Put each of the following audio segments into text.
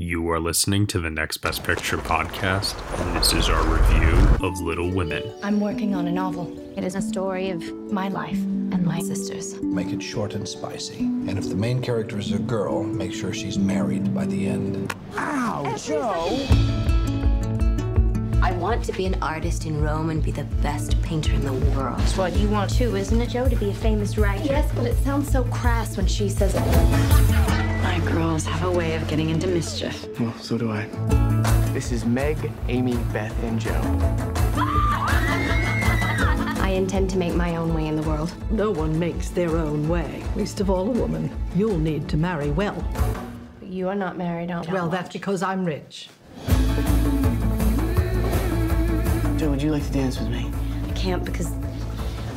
You are listening to the Next Best Picture podcast, and this is our review of Little Women. I'm working on a novel. It is a story of my life and my sister's. Make it short and spicy. And if the main character is a girl, make sure she's married by the end. Ow, Jo! I want to be an artist in Rome and be the best painter in the world. That's what you want too, isn't it, Jo? To be a famous writer. Yes, but it sounds so crass when she says it. My girls have a way of getting into mischief. Well, so do I. This is Meg, Amy, Beth, and Jo. I intend to make my own way in the world. No one makes their own way, least of all a woman. You'll need to marry well. But you are not married, aren't you? Well, that's because I'm rich. Jo, would you like to dance with me? I can't because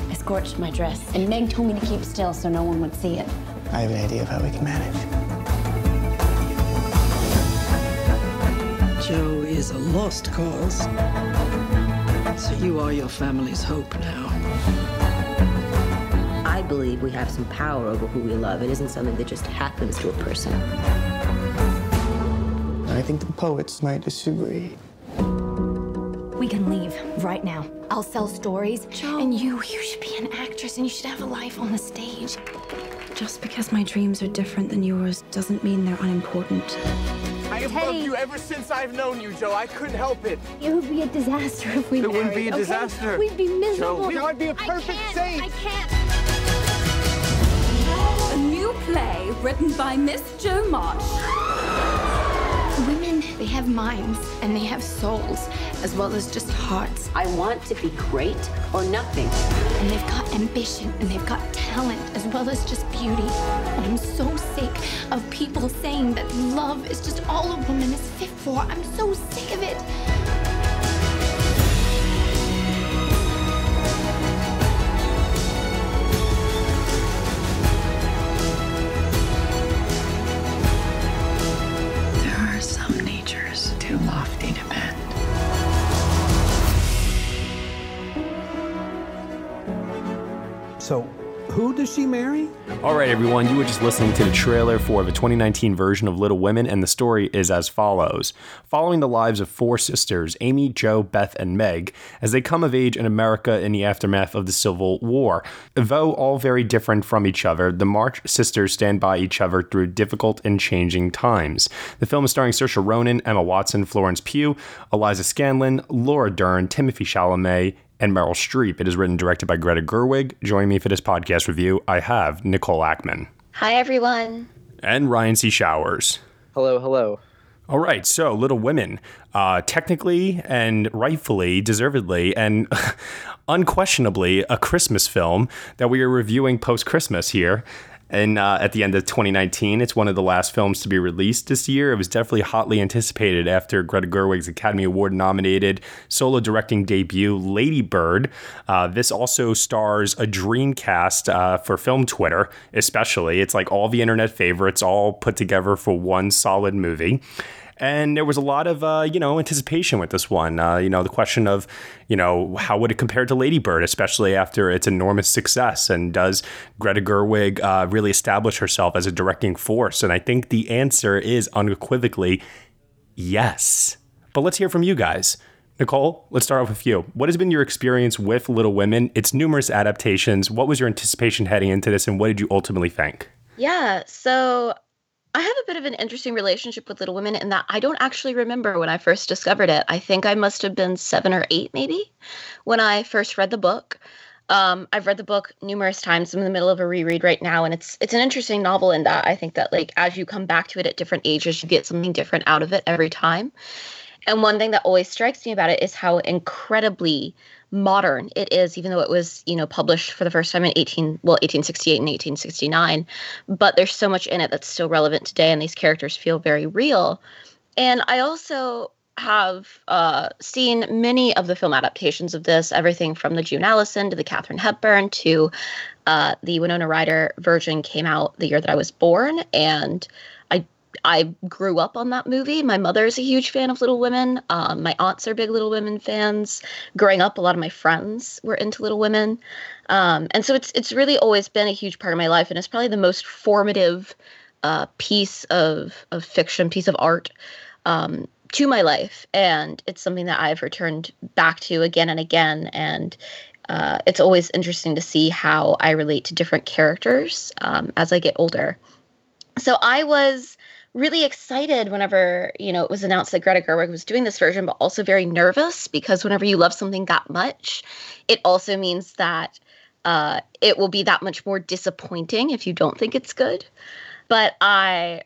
I scorched my dress. And Meg told me to keep still so no one would see it. I have an idea of how we can manage. Jo is a lost cause. So you are your family's hope now. I believe we have some power over who we love. It isn't something that just happens to a person. I think the poets might disagree. We can leave right now. I'll sell stories. Jo. And you, you should be an actress and you should have a life on the stage. Just because my dreams are different than yours doesn't mean they're unimportant. I have Teddy. loved you ever since I've known you, Jo. I couldn't help it. It would be a disaster if we It wouldn't be a married, okay? disaster. We'd be miserable. Jo, I'd be a I perfect can't, saint. I can't. A new play written by Miss Jo March. They have minds and they have souls as well as just hearts. I want to be great or nothing. And they've got ambition and they've got talent as well as just beauty. And I'm so sick of people saying that love is just all a woman is fit for. I'm so sick of it. So, who does she marry? All right, everyone, you were just listening to the trailer for the 2019 version of Little Women, and the story is as follows. Following the lives of four sisters, Amy, Jo, Beth, and Meg, as they come of age in America in the aftermath of the Civil War. Though all very different from each other, the March sisters stand by each other through difficult and changing times. The film is starring Saoirse Ronan, Emma Watson, Florence Pugh, Eliza Scanlen, Laura Dern, Timothée Chalamet, and Meryl Streep. It is written and directed by Greta Gerwig. Joining me for this podcast review, I have Nicole Ackman Hi, everyone. and Ryan C. Showers. Hello, hello. All right, so Little Women, uh, technically and rightfully, deservedly, and unquestionably a Christmas film that we are reviewing post Christmas here. And uh, at the end of 2019, it's one of the last films to be released this year. It was definitely hotly anticipated after Greta Gerwig's Academy Award nominated solo directing debut, Lady Bird. Uh, this also stars a dream cast uh, for film Twitter, especially. It's like all the internet favorites all put together for one solid movie and there was a lot of uh, you know anticipation with this one. Uh, you know, the question of you know how would it compare to Lady Bird, especially after its enormous success, and does Greta Gerwig uh, really establish herself as a directing force? And I think the answer is unequivocally yes. But let's hear from you guys. Nicole, let's start off with you. What has been your experience with Little Women? Its numerous adaptations. What was your anticipation heading into this, and what did you ultimately think? Yeah, so I have a bit of an interesting relationship with Little Women in that I don't actually remember when I first discovered it. I think I must have been seven or eight, maybe, when I first read the book. Um, I've read the book numerous times. I'm in the middle of a reread right now, and it's it's an interesting novel in that I think that like as you come back to it at different ages, you get something different out of it every time. And one thing that always strikes me about it is how incredibly modern it is, even though it was, you know, published for the first time in 18, well, 1868 and 1869. But there's so much in it that's still relevant today, and these characters feel very real. And I also have uh, seen many of the film adaptations of this, everything from the June Allyson to the Katharine Hepburn to uh, the Winona Ryder version came out the year that I was born, and I grew up on that movie. My mother is a huge fan of Little Women. Um, my aunts are big Little Women fans. Growing up, a lot of my friends were into Little Women, um, and so it's it's really always been a huge part of my life, and it's probably the most formative uh, piece of of fiction, piece of art um, to my life, and it's something that I've returned back to again and again. And uh, it's always interesting to see how I relate to different characters um, as I get older. So I was really excited whenever you know it was announced that Greta Gerwig was doing this version, but also very nervous because whenever you love something that much, it also means that uh, it will be that much more disappointing if you don't think it's good. But I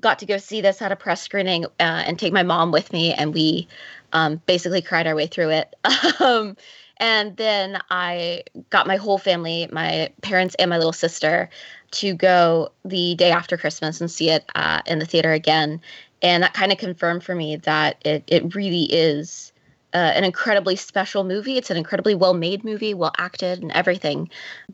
got to go see this at a press screening uh, and take my mom with me, and we um, basically cried our way through it. um, and then I got my whole family, my parents and my little sister, to go the day after Christmas and see it uh, in the theater again. And that kind of confirmed for me that it, it really is uh, an incredibly special movie. It's an incredibly well made movie, well acted, and everything.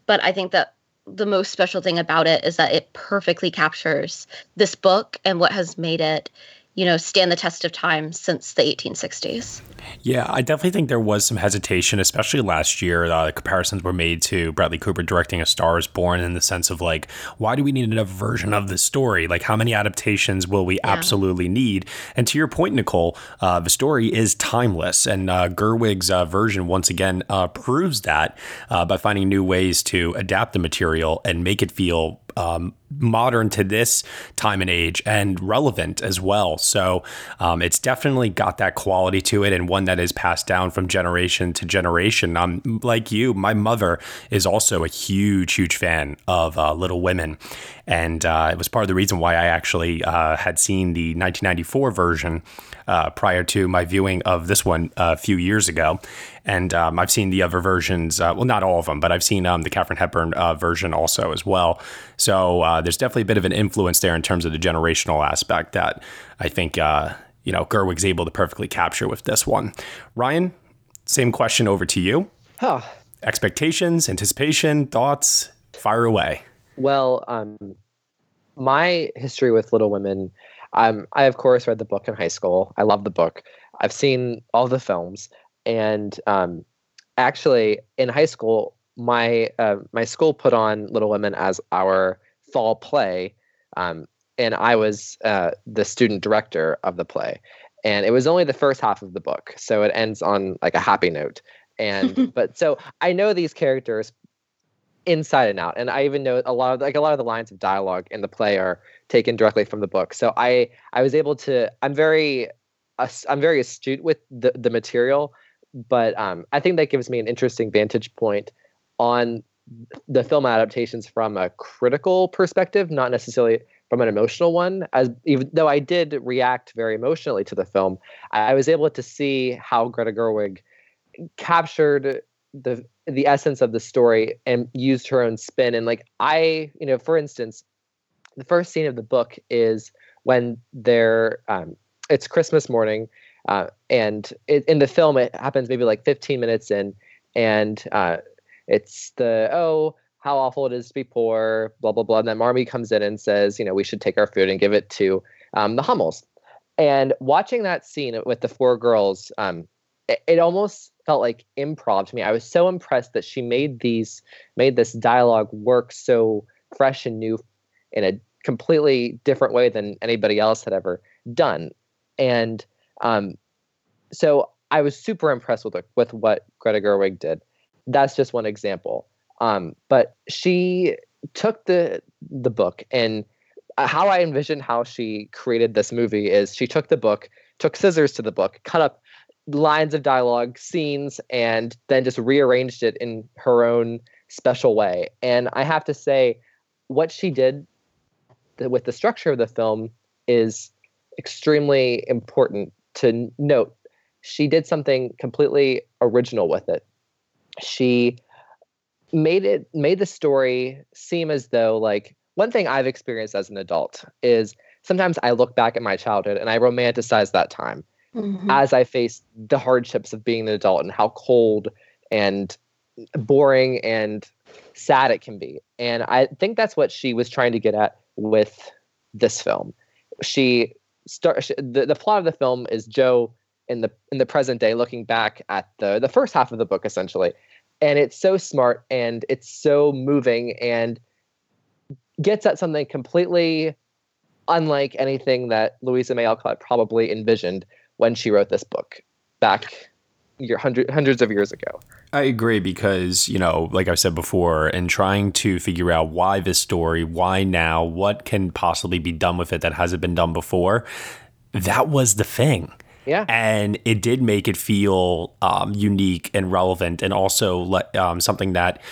But I think that the most special thing about it is that it perfectly captures this book and what has made it you know, stand the test of time since the 1860s. Yeah, I definitely think there was some hesitation, especially last year. Uh, comparisons were made to Bradley Cooper directing A Star is Born in the sense of like, why do we need another version of this story? Like, how many adaptations will we yeah. absolutely need? And to your point, Nicole, uh, the story is timeless. And uh, Gerwig's uh, version, once again, uh, proves that uh, by finding new ways to adapt the material and make it feel um, modern to this time and age and relevant as well. So um, it's definitely got that quality to it and one that is passed down from generation to generation. I'm like you, my mother is also a huge, huge fan of uh, Little Women. And uh, it was part of the reason why I actually uh, had seen the 1994 version uh, prior to my viewing of this one a few years ago. And um, I've seen the other versions, uh, well, not all of them, but I've seen um, the Katharine Hepburn uh, version also as well. So uh, there's definitely a bit of an influence there in terms of the generational aspect that I think, uh, you know, Gerwig's able to perfectly capture with this one. Ryan, same question over to you. Huh. Expectations, anticipation, thoughts, fire away. Well, um, my history with Little Women, um, I of course read the book in high school. I love the book. I've seen all the films and um, actually in high school my uh, my school put on little women as our fall play um, and i was uh, the student director of the play and it was only the first half of the book so it ends on like a happy note and but so i know these characters inside and out and i even know a lot of like a lot of the lines of dialogue in the play are taken directly from the book so i i was able to i'm very i'm very astute with the the material but um, I think that gives me an interesting vantage point on the film adaptations from a critical perspective, not necessarily from an emotional one. As even though I did react very emotionally to the film, I was able to see how Greta Gerwig captured the the essence of the story and used her own spin. And like I, you know, for instance, the first scene of the book is when they're um, it's Christmas morning uh, and it, in the film, it happens maybe like 15 minutes in, and uh, it's the oh how awful it is to be poor, blah blah blah. And then Marmee comes in and says, you know, we should take our food and give it to um, the Hummels. And watching that scene with the four girls, um, it, almost felt like improv to me. I was so impressed that she made these made this dialogue work so fresh and new in a completely different way than anybody else had ever done. And um, so I was super impressed with with what Greta Gerwig did. That's just one example. Um, but she took the the book and uh, how I envision how she created this movie is she took the book, took scissors to the book, cut up lines of dialogue, scenes, and then just rearranged it in her own special way. And I have to say, what she did with the structure of the film is extremely important to note, she did something completely original with it. She made it made the story seem as though like one thing I've experienced as an adult is sometimes I look back at my childhood and I romanticize that time mm-hmm. as I face the hardships of being an adult and how cold and boring and sad it can be. And I think that's what she was trying to get at with this film. She start the, the plot of the film is Jo in the in the present day looking back at the the first half of the book essentially and it's so smart and it's so moving and gets at something completely unlike anything that Louisa May Alcott probably envisioned when she wrote this book back year, hundred, hundreds of years ago. I agree because, you know, like I said before, in trying to figure out why this story, why now, what can possibly be done with it that hasn't been done before, that was the thing. Yeah. And it did make it feel um, unique and relevant and also um, something that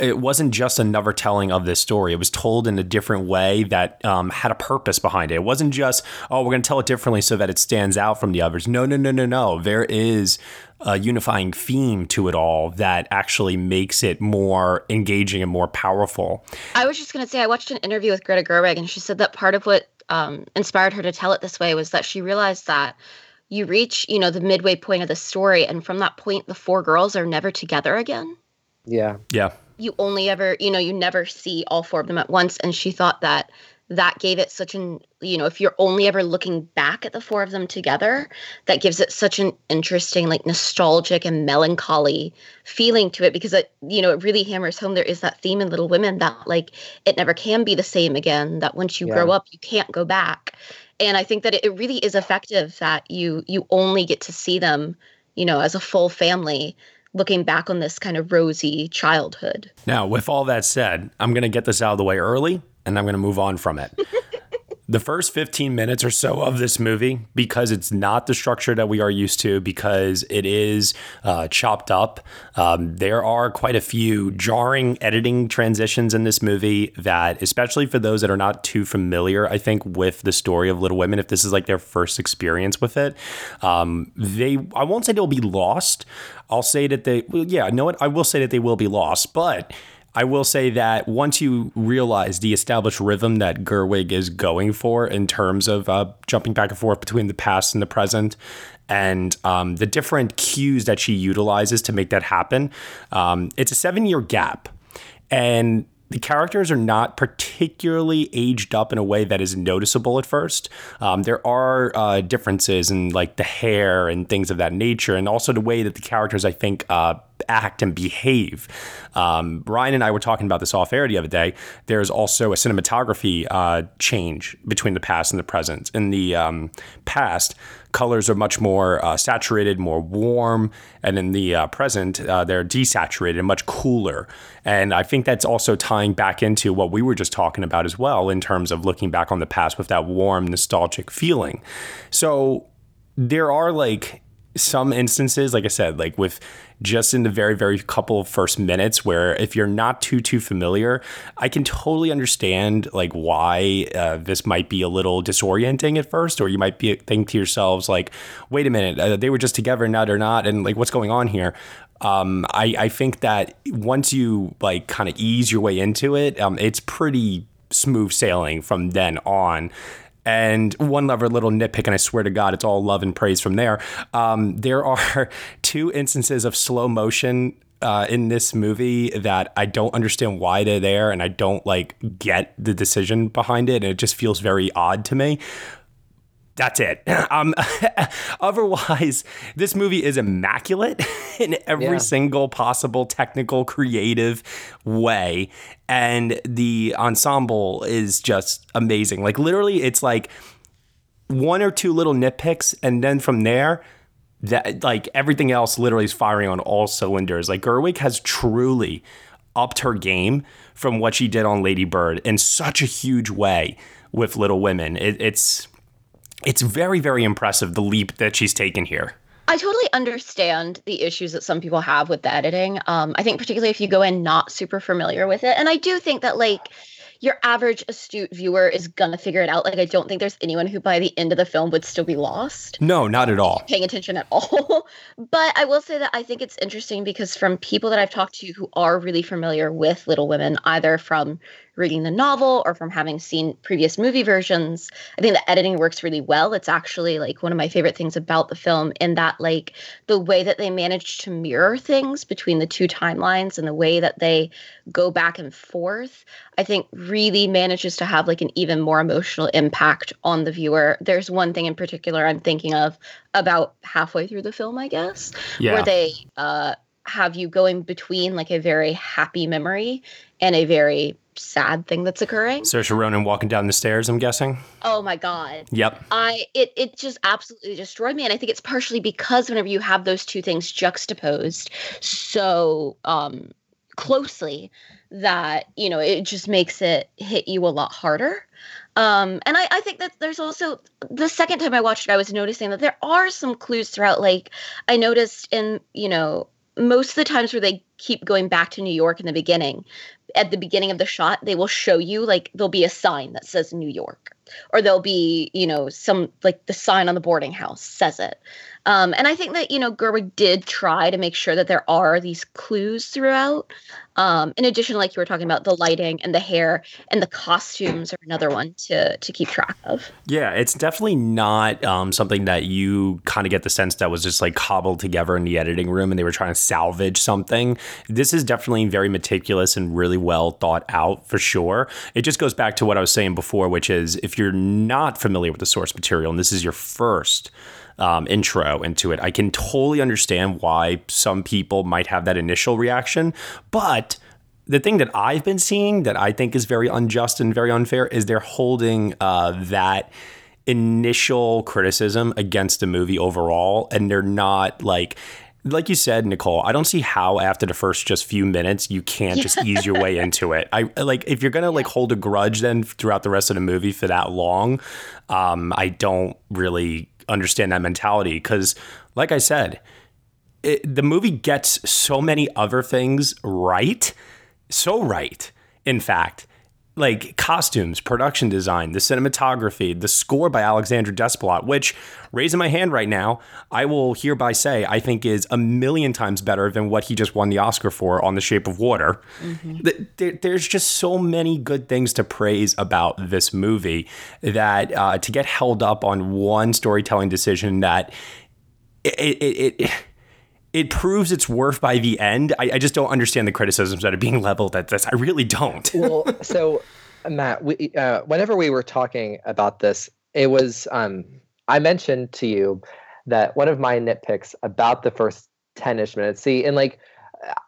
it wasn't just another telling of this story. It was told in a different way that um, had a purpose behind it. It wasn't just, oh, we're going to tell it differently so that it stands out from the others. No, no, no, no, no. There is a unifying theme to it all that actually makes it more engaging and more powerful. I was just going to say, I watched an interview with Greta Gerwig, and she said that part of what um, inspired her to tell it this way was that she realized that you reach, you know, the midway point of the story, and from that point, the four girls are never together again. Yeah. Yeah you only ever, you know, you never see all four of them at once. And she thought that that gave it such an, you know, if you're only ever looking back at the four of them together, that gives it such an interesting, like nostalgic and melancholy feeling to it because it, you know, it really hammers home there is that theme in Little Women that like it never can be the same again, that once you yeah. grow up, you can't go back. And I think that it really is effective that you you only get to see them, you know, as a full family looking back on this kind of rosy childhood. Now, with all that said, I'm going to get this out of the way early and I'm going to move on from it. the first 15 minutes or so of this movie, because it's not the structure that we are used to, because it is uh, chopped up, um, there are quite a few jarring editing transitions in this movie that, especially for those that are not too familiar, I think, with the story of Little Women, if this is like their first experience with it, um, they, I won't say they'll be lost. I'll say that they, well, yeah, no, I will say that they will be lost, but I will say that once you realize the established rhythm that Gerwig is going for in terms of uh, jumping back and forth between the past and the present, and um, the different cues that she utilizes to make that happen, um, it's a seven year gap. And the characters are not particularly aged up in a way that is noticeable at first. Um, there are uh, differences in like the hair and things of that nature, and also the way that the characters, I think, uh, act and behave. Um, and I were talking about this off air the other day. There's also a cinematography uh, change between the past and the present. In the um, past, colors are much more uh, saturated, more warm, and in the uh, present, uh, they're desaturated, much cooler. And I think that's also tying back into what we were just talking about as well, in terms of looking back on the past with that warm, nostalgic feeling. So there are like some instances, like I said, like with just in the very, very couple first minutes where if you're not too, too familiar, I can totally understand like why uh, this might be a little disorienting at first, or you might be think to yourselves like, wait a minute, uh, they were just together, now they're not, and like what's going on here? Um, I, I think that once you like kind of ease your way into it, um, it's pretty smooth sailing from then on. And one other little nitpick, and I swear to God, it's all love and praise from there. Um, there are two instances of slow motion uh, in this movie that I don't understand why they're there, and I don't like get the decision behind it, and it just feels very odd to me that's it. Um, otherwise, this movie is immaculate in every yeah. single possible technical, creative way. And the ensemble is just amazing. Like, literally, it's like one or two little nitpicks. And then from there, that like everything else literally is firing on all cylinders. Like, Gerwig has truly upped her game from what she did on Lady Bird in such a huge way with Little Women. It, it's it's very, very impressive the leap that she's taken here. I totally understand the issues that some people have with the editing. Um, I think particularly if you go in not super familiar with it, and I do think that like your average astute viewer is gonna figure it out. Like I don't think there's anyone who by the end of the film would still be lost. No, not at all. Paying attention at all. but I will say that I think it's interesting because from people that I've talked to who are really familiar with Little Women, either from reading the novel or from having seen previous movie versions. I think the editing works really well. It's actually like one of my favorite things about the film in that like the way that they manage to mirror things between the two timelines and the way that they go back and forth, I think really manages to have like an even more emotional impact on the viewer. There's one thing in particular I'm thinking of about halfway through the film, I guess, yeah. where they uh have you going between like a very happy memory and a very sad thing that's occurring. Saoirse Ronan walking down the stairs. I'm guessing. Oh my god. Yep. I it it just absolutely destroyed me, and I think it's partially because whenever you have those two things juxtaposed so um closely that you know it just makes it hit you a lot harder um and I, I think that there's also the second time i watched it i was noticing that there are some clues throughout like i noticed in you know most of the times where they keep going back to new york in the beginning at the beginning of the shot they will show you like there'll be a sign that says new york or there'll be you know some like the sign on the boarding house says it um, and I think that, you know, Gerwig did try to make sure that there are these clues throughout. Um, in addition, like you were talking about, the lighting and the hair and the costumes are another one to to keep track of. Yeah, it's definitely not um, something that you kind of get the sense that was just like cobbled together in the editing room and they were trying to salvage something. This is definitely very meticulous and really well thought out for sure. It just goes back to what I was saying before, which is if you're not familiar with the source material and this is your first um, intro into it. I can totally understand why some people might have that initial reaction, but the thing that I've been seeing that I think is very unjust and very unfair is they're holding uh, that initial criticism against the movie overall, and they're not like like you said, Nicole, I don't see how after the first just few minutes you can't just ease your way into it. I like if you're gonna like hold a grudge then throughout the rest of the movie for that long, um, I don't really understand that mentality because, like I said, it, the movie gets so many other things right, so right. In fact, like costumes, production design, the cinematography, the score by Alexandre Desplat, which, raising my hand right now, I will hereby say I think is a million times better than what he just won the Oscar for on The Shape of Water. Mm-hmm. There's just so many good things to praise about this movie that uh, to get held up on one storytelling decision that it, it, it it proves its worth by the end. I, I, just don't understand the criticisms that are being leveled at this. I really don't. well, so Matt, we, uh, whenever we were talking about this, it was um, I mentioned to you that one of my nitpicks about the first ten-ish minutes. See, and like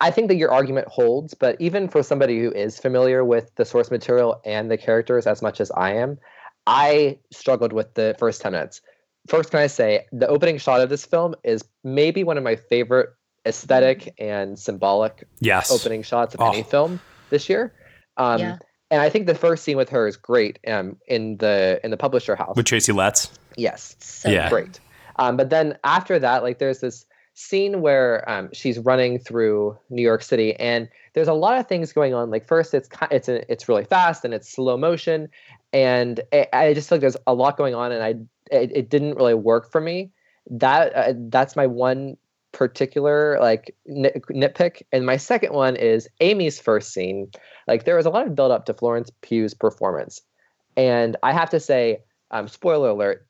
I think that your argument holds, but even for somebody who is familiar with the source material and the characters as much as I am, I struggled with the first ten minutes first can I say the opening shot of this film is maybe one of my favorite aesthetic and symbolic yes. opening shots of oh. any film this year. Um, yeah. And I think the first scene with her is great um, in the in the publisher house with Tracy Letts. Yes, so yeah, great. Um, but then after that, like there's this scene where um, she's running through New York City, and there's a lot of things going on. Like first, it's it's it's really fast and it's slow motion, and it, I just feel like there's a lot going on, and I it, it didn't really work for me. That uh, that's my one particular like nit- nitpick. And my second one is Amy's first scene. Like there was a lot of build up to Florence Pugh's performance, and I have to say, um, spoiler alert.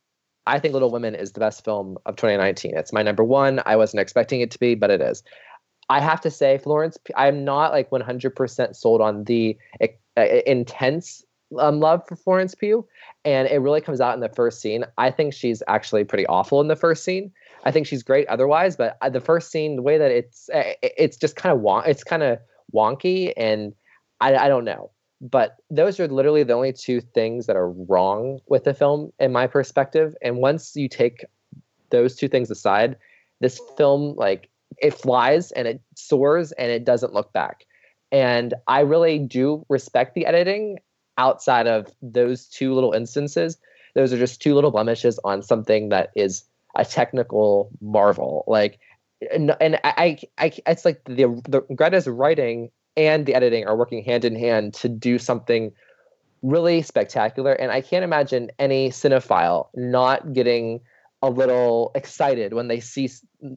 I think Little Women is the best film of 2019. It's my number one. I wasn't expecting it to be, but it is. I have to say, Florence, I'm not like 100% sold on the uh, intense um, love for Florence Pugh, and it really comes out in the first scene. I think she's actually pretty awful in the first scene. I think she's great otherwise, but uh, the first scene, the way that it's uh, it's just kind of won- it's kind of wonky, and I, I don't know. But those are literally the only two things that are wrong with the film, in my perspective. And once you take those two things aside, this film like it flies and it soars and it doesn't look back. And I really do respect the editing outside of those two little instances, those are just two little blemishes on something that is a technical marvel. Like, and, and I, I, it's like the, the Greta's writing and the editing are working hand in hand to do something really spectacular. And I can't imagine any cinephile not getting a little excited when they see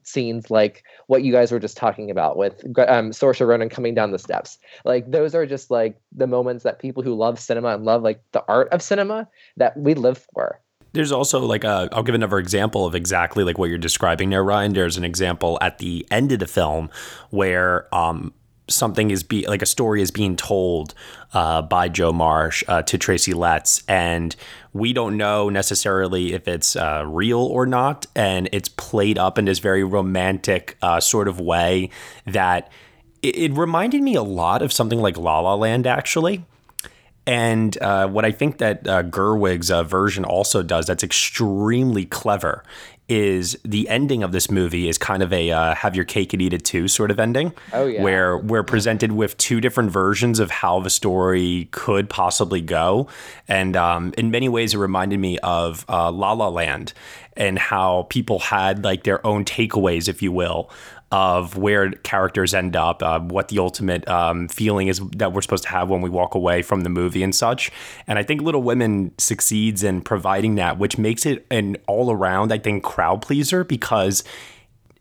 scenes like what you guys were just talking about with um, Saoirse Ronan coming down the steps. Like those are just like the moments that people who love cinema and love like the art of cinema that we live for. There's also like a, I'll give another example of exactly like what you're describing there, Ryan. There's an example at the end of the film where um, something is be like a story is being told uh, by Jo March uh, to Tracy Letts, and we don't know necessarily if it's uh, real or not, and it's played up in this very romantic uh, sort of way that it, it, reminded me a lot of something like La La Land, actually. And uh, what I think that uh, Gerwig's version also does that's extremely clever is the ending of this movie is kind of a uh, have your cake and eat it too sort of ending. Oh, yeah. Where we're presented with two different versions of how the story could possibly go. And um, in many ways, it reminded me of uh, La La Land and how people had like their own takeaways, if you will, of where characters end up, uh, what the ultimate um, feeling is that we're supposed to have when we walk away from the movie and such. And I think Little Women succeeds in providing that, which makes it an all around, I think, crowd pleaser because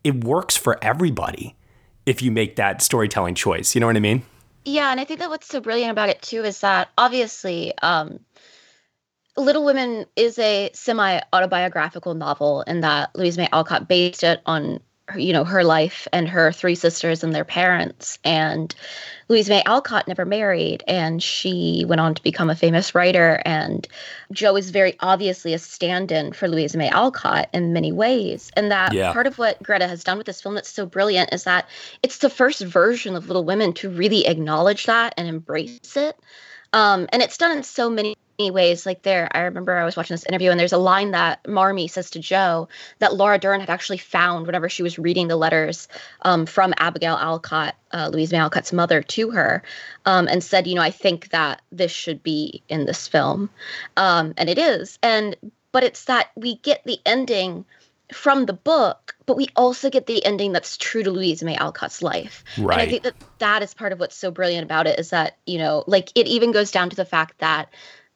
it works for everybody if you make that storytelling choice. You know what I mean? Yeah, and I think that what's so brilliant about it too is that obviously, um, Little Women is a semi autobiographical novel in that Louisa May Alcott based it on you know her life and her three sisters and their parents. And louisa may alcott never married and she went on to become a famous writer. And jo is very obviously a stand-in for louisa may alcott in many ways. And that Yeah. part of what greta has done with this film that's so brilliant is that it's the first version of little women to really acknowledge that and embrace it. Um, and it's done in so many ways. Like there, I remember I was watching this interview, and there's a line that Marmee says to Jo that Laura Dern had actually found whenever she was reading the letters um, from Abigail Alcott, uh, Louisa May Alcott's mother, to her, um, and said, you know, I think that this should be in this film, um, and it is. And but it's that we get the ending from the book, but we also get the ending that's true to Louisa May Alcott's life. And I think that that is part of what's so brilliant about it is that, you know, like it even goes down to the fact that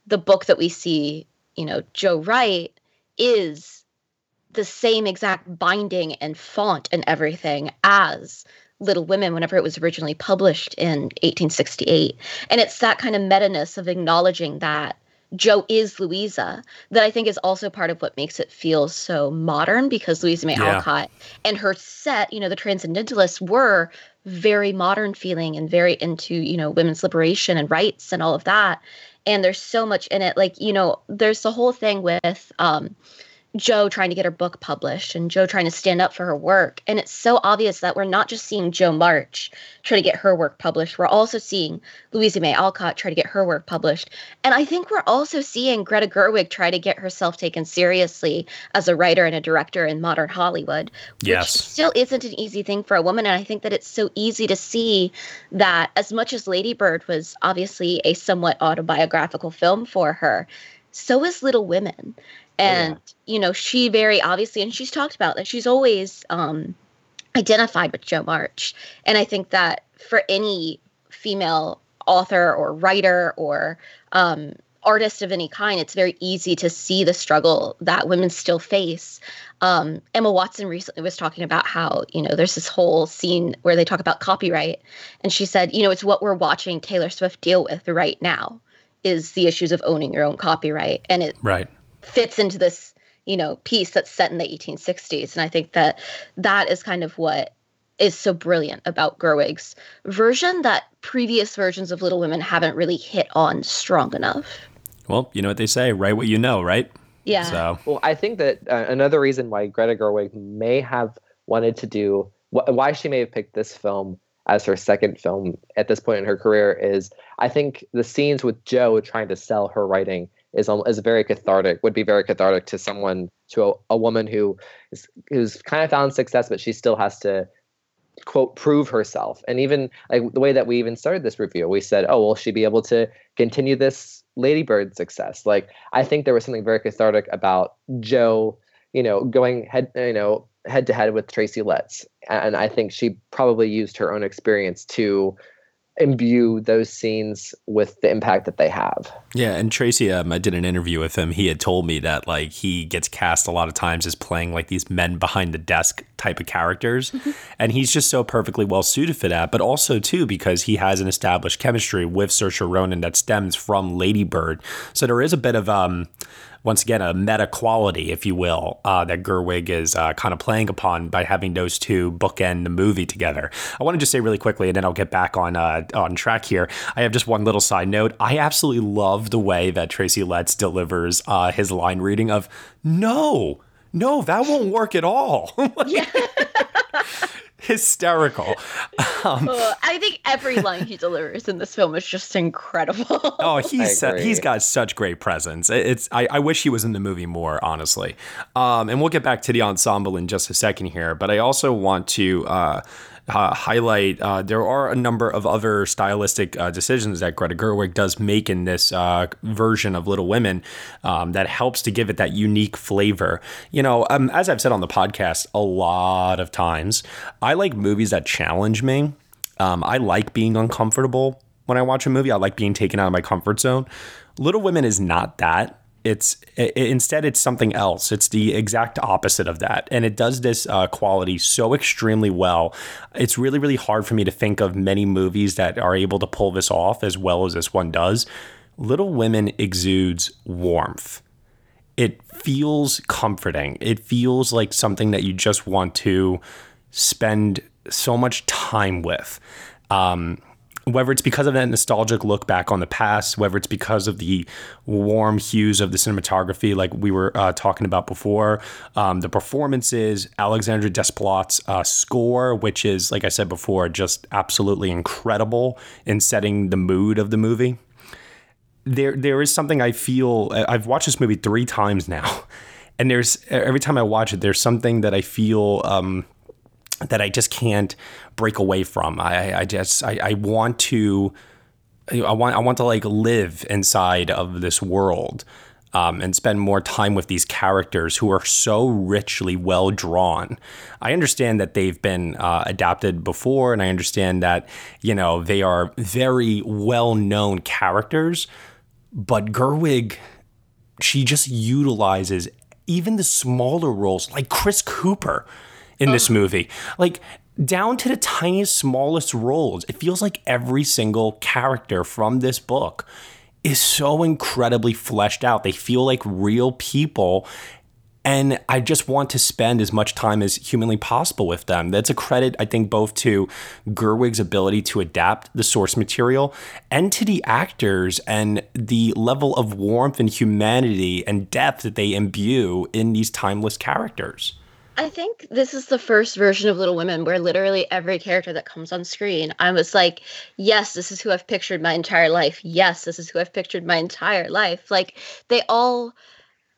the book that we see, you know, Jo write is the same exact binding and font and everything as Little Women whenever it was originally published in 1868. And it's that kind of meta-ness of acknowledging that Jo is Louisa that I think is also part of what makes it feel so modern because Louisa May Yeah. Alcott and her set, you know, the Transcendentalists were very modern feeling and very into, you know, women's liberation and rights and all of that. And there's so much in it. Like, you know, there's the whole thing with um Jo trying to get her book published and Jo trying to stand up for her work. And it's so obvious that we're not just seeing Jo March try to get her work published, we're also seeing Louisa May Alcott try to get her work published. And I think we're also seeing Greta Gerwig try to get herself taken seriously as a writer and a director in modern Hollywood, which Yes. still isn't an easy thing for a woman. And I think that it's so easy to see that as much as Lady Bird was obviously a somewhat autobiographical film for her, so is Little Women. And, you know, she very obviously, and she's talked about that, she's always um, identified with Jo March. And I think that for any female author or writer or um, artist of any kind, it's very easy to see the struggle that women still face. Um, Emma Watson recently was talking about how, you know, there's this whole scene where they talk about copyright. And she said, you know, it's what we're watching Taylor Swift deal with right now is the issues of owning your own copyright. And it Right. Fits into this you know piece that's set in the 1860s and i think that that is kind of what is so brilliant about gerwig's version that previous versions of little women haven't really hit on strong enough. Well, you know what they say, write what you know, right? yeah. So, Well, I think that uh, another reason why Greta Gerwig may have wanted to do wh- why she may have picked this film as her second film at this point in her career is I think the scenes with Jo trying to sell her writing is is very cathartic. Would be very cathartic to someone to a, a woman who is who's kind of found success, but she still has to quote prove herself and even like the way that we even started this review we said oh will she be able to continue this Lady Bird success like i think there was something very cathartic about jo you know going head you know head to head with tracy letts and i think she probably used her own experience to imbue those scenes with the impact that they have yeah, and Tracy, um, I did an interview with him. He had told me that like he gets cast a lot of times as playing like these men behind the desk type of characters, and he's just so perfectly well suited for that. But also too because he has an established chemistry with Saoirse Ronan that stems from Lady Bird, so there is a bit of um, once again a meta quality, if you will, uh, that Gerwig is uh, kind of playing upon by having those two bookend the movie together. I want to just say really quickly, and then I'll get back on uh, on track here. I have just one little side note. I absolutely love the way that Tracy Letts delivers uh, his line reading of "No, no, that won't work at all." hysterical. Um, uh, I think every line he delivers in this film is just incredible. oh, he's uh, he's got such great presence. It's I, I, wish he was in the movie more, honestly. Um, and we'll get back to the ensemble in just a second here, but I also want to. Uh, uh, highlight uh, there are a number of other stylistic uh, decisions that Greta Gerwig does make in this uh, version of Little Women um, that helps to give it that unique flavor. You know, um, as I've said on the podcast a lot of times, I like movies that challenge me. Um, I like being uncomfortable when I watch a movie. I like being taken out of my comfort zone. Little Women is not that it's it, instead it's something else. It's the exact opposite of that. And it does this uh, quality so extremely well. It's really really hard for me to think of many movies that are able to pull this off as well as this one does. Little women exudes warmth. It feels comforting. It feels like something that you just want to spend so much time with. Um, whether it's because of that nostalgic look back on the past, whether it's because of the warm hues of the cinematography, like we were uh, talking about before, um, the performances, Alexandre Desplat's uh, score, which is, like I said before, just absolutely incredible in setting the mood of the movie. There, there is something I feel. I've watched this movie three times now, and there's every time I watch it, there's something that I feel. Um, that I just can't break away from. I, I just I, I want to I want I want to like live inside of this world um, and spend more time with these characters who are so richly well drawn. I understand that they've been uh, adapted before, and I understand that you know they are very well known characters, but Gerwig she just utilizes even the smaller roles like Chris Cooper in this movie. Like down to the tiniest, smallest roles. It feels like every single character from this book is so incredibly fleshed out. They feel like real people. And I just want to spend as much time as humanly possible with them. That's a credit, I think, both to Gerwig's ability to adapt the source material and to the actors and the level of warmth and humanity and depth that they imbue in these timeless characters. I think this is the first version of Little Women where literally every character that comes on screen, I was like, yes, this is who I've pictured my entire life. Yes, this is who I've pictured my entire life. Like they all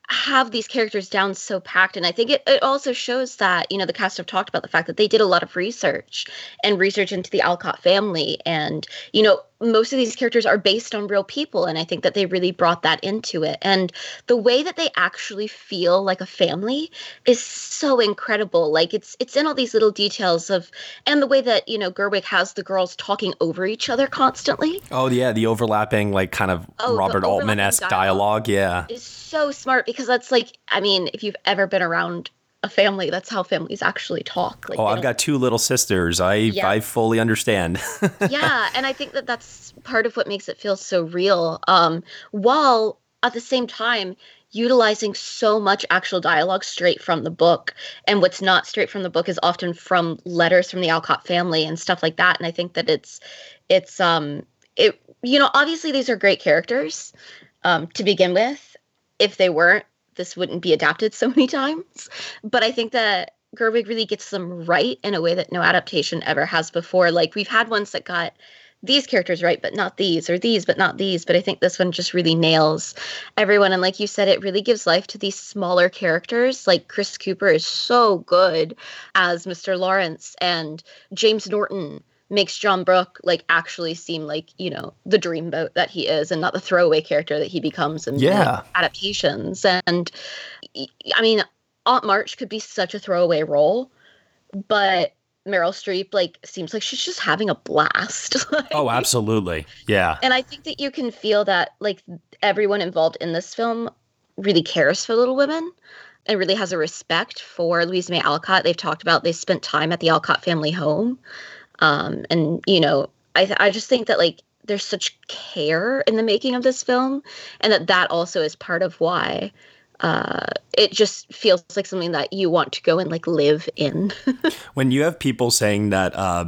have these characters down so packed and i think it, it also shows that you know the cast have talked about the fact that they did a lot of research and research into the alcott family and you know most of these characters are based on real people and i think that they really brought that into it. And the way that they actually feel like a family is so incredible. Like it's it's in all these little details of and the way that you know gerwig has the girls talking over each other constantly. Oh yeah the overlapping like kind of oh, robert altman-esque dialogue, dialogue yeah. is so smart because that's like i mean if you've ever been around a family. That's how families actually talk. Like, oh, I've got two little sisters. I yeah. I fully understand. yeah, and I think that that's part of what makes it feel so real. Um, while at the same time utilizing so much actual dialogue straight from the book, and what's not straight from the book is often from letters from the Alcott family and stuff like that. And I think that it's it's um it you know obviously these are great characters um, to begin with. If they weren't, this wouldn't be adapted so many times. But I think that Gerwig really gets them right in a way that no adaptation ever has before. Like we've had ones that got these characters right, but not these, or these, but not these. But I think this one just really nails everyone. And like you said, it really gives life to these smaller characters. Like Chris Cooper is so good as Mr. Laurence, and James Norton makes John Brooke like actually seem like you know the dreamboat that he is, and not the throwaway character that he becomes in yeah. adaptations. And I mean, Aunt March could be such a throwaway role, but Meryl Streep like seems like she's just having a blast. like, oh, absolutely. Yeah. And I think that you can feel that like everyone involved in this film really cares for Little Women and really has a respect for Louisa May Alcott. They've talked about they spent time at the Alcott family home. Um, and you know, I th- I just think that like there's such care in the making of this film, and that that also is part of why uh, it just feels like something that you want to go and like live in. when you have people saying that uh,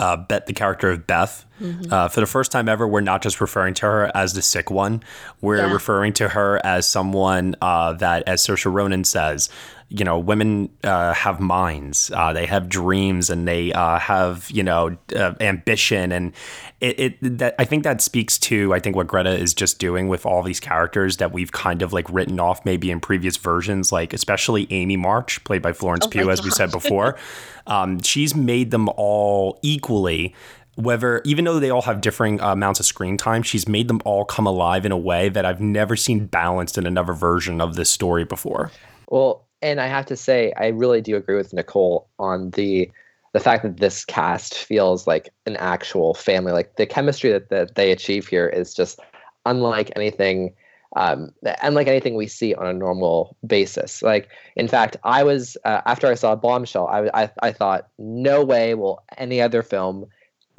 uh, Bet the character of Beth. Mm-hmm. Uh, for the first time ever, we're not just referring to her as the sick one. We're yeah. referring to her as someone uh, that, as Saoirse Ronan says, you know women uh, have minds, uh, they have dreams, and they uh, have you know uh, ambition, and it, it that I think that speaks to I think what Greta is just doing with all these characters that we've kind of like written off maybe in previous versions, like especially Amy March, played by Florence Oh Pugh, as we said before. um, she's made them all equally. Whether even though they all have differing uh, amounts of screen time she's made them all come alive in a way that i've never seen balanced in another version of this story before. Well, and I have to say, I really do agree with Nicole on the the fact that this cast feels like an actual family. Like the chemistry that, that they achieve here is just unlike anything, um, unlike anything we see on a normal basis. Like, in fact, I was uh, after I saw Bombshell, I, I I thought, no way will any other film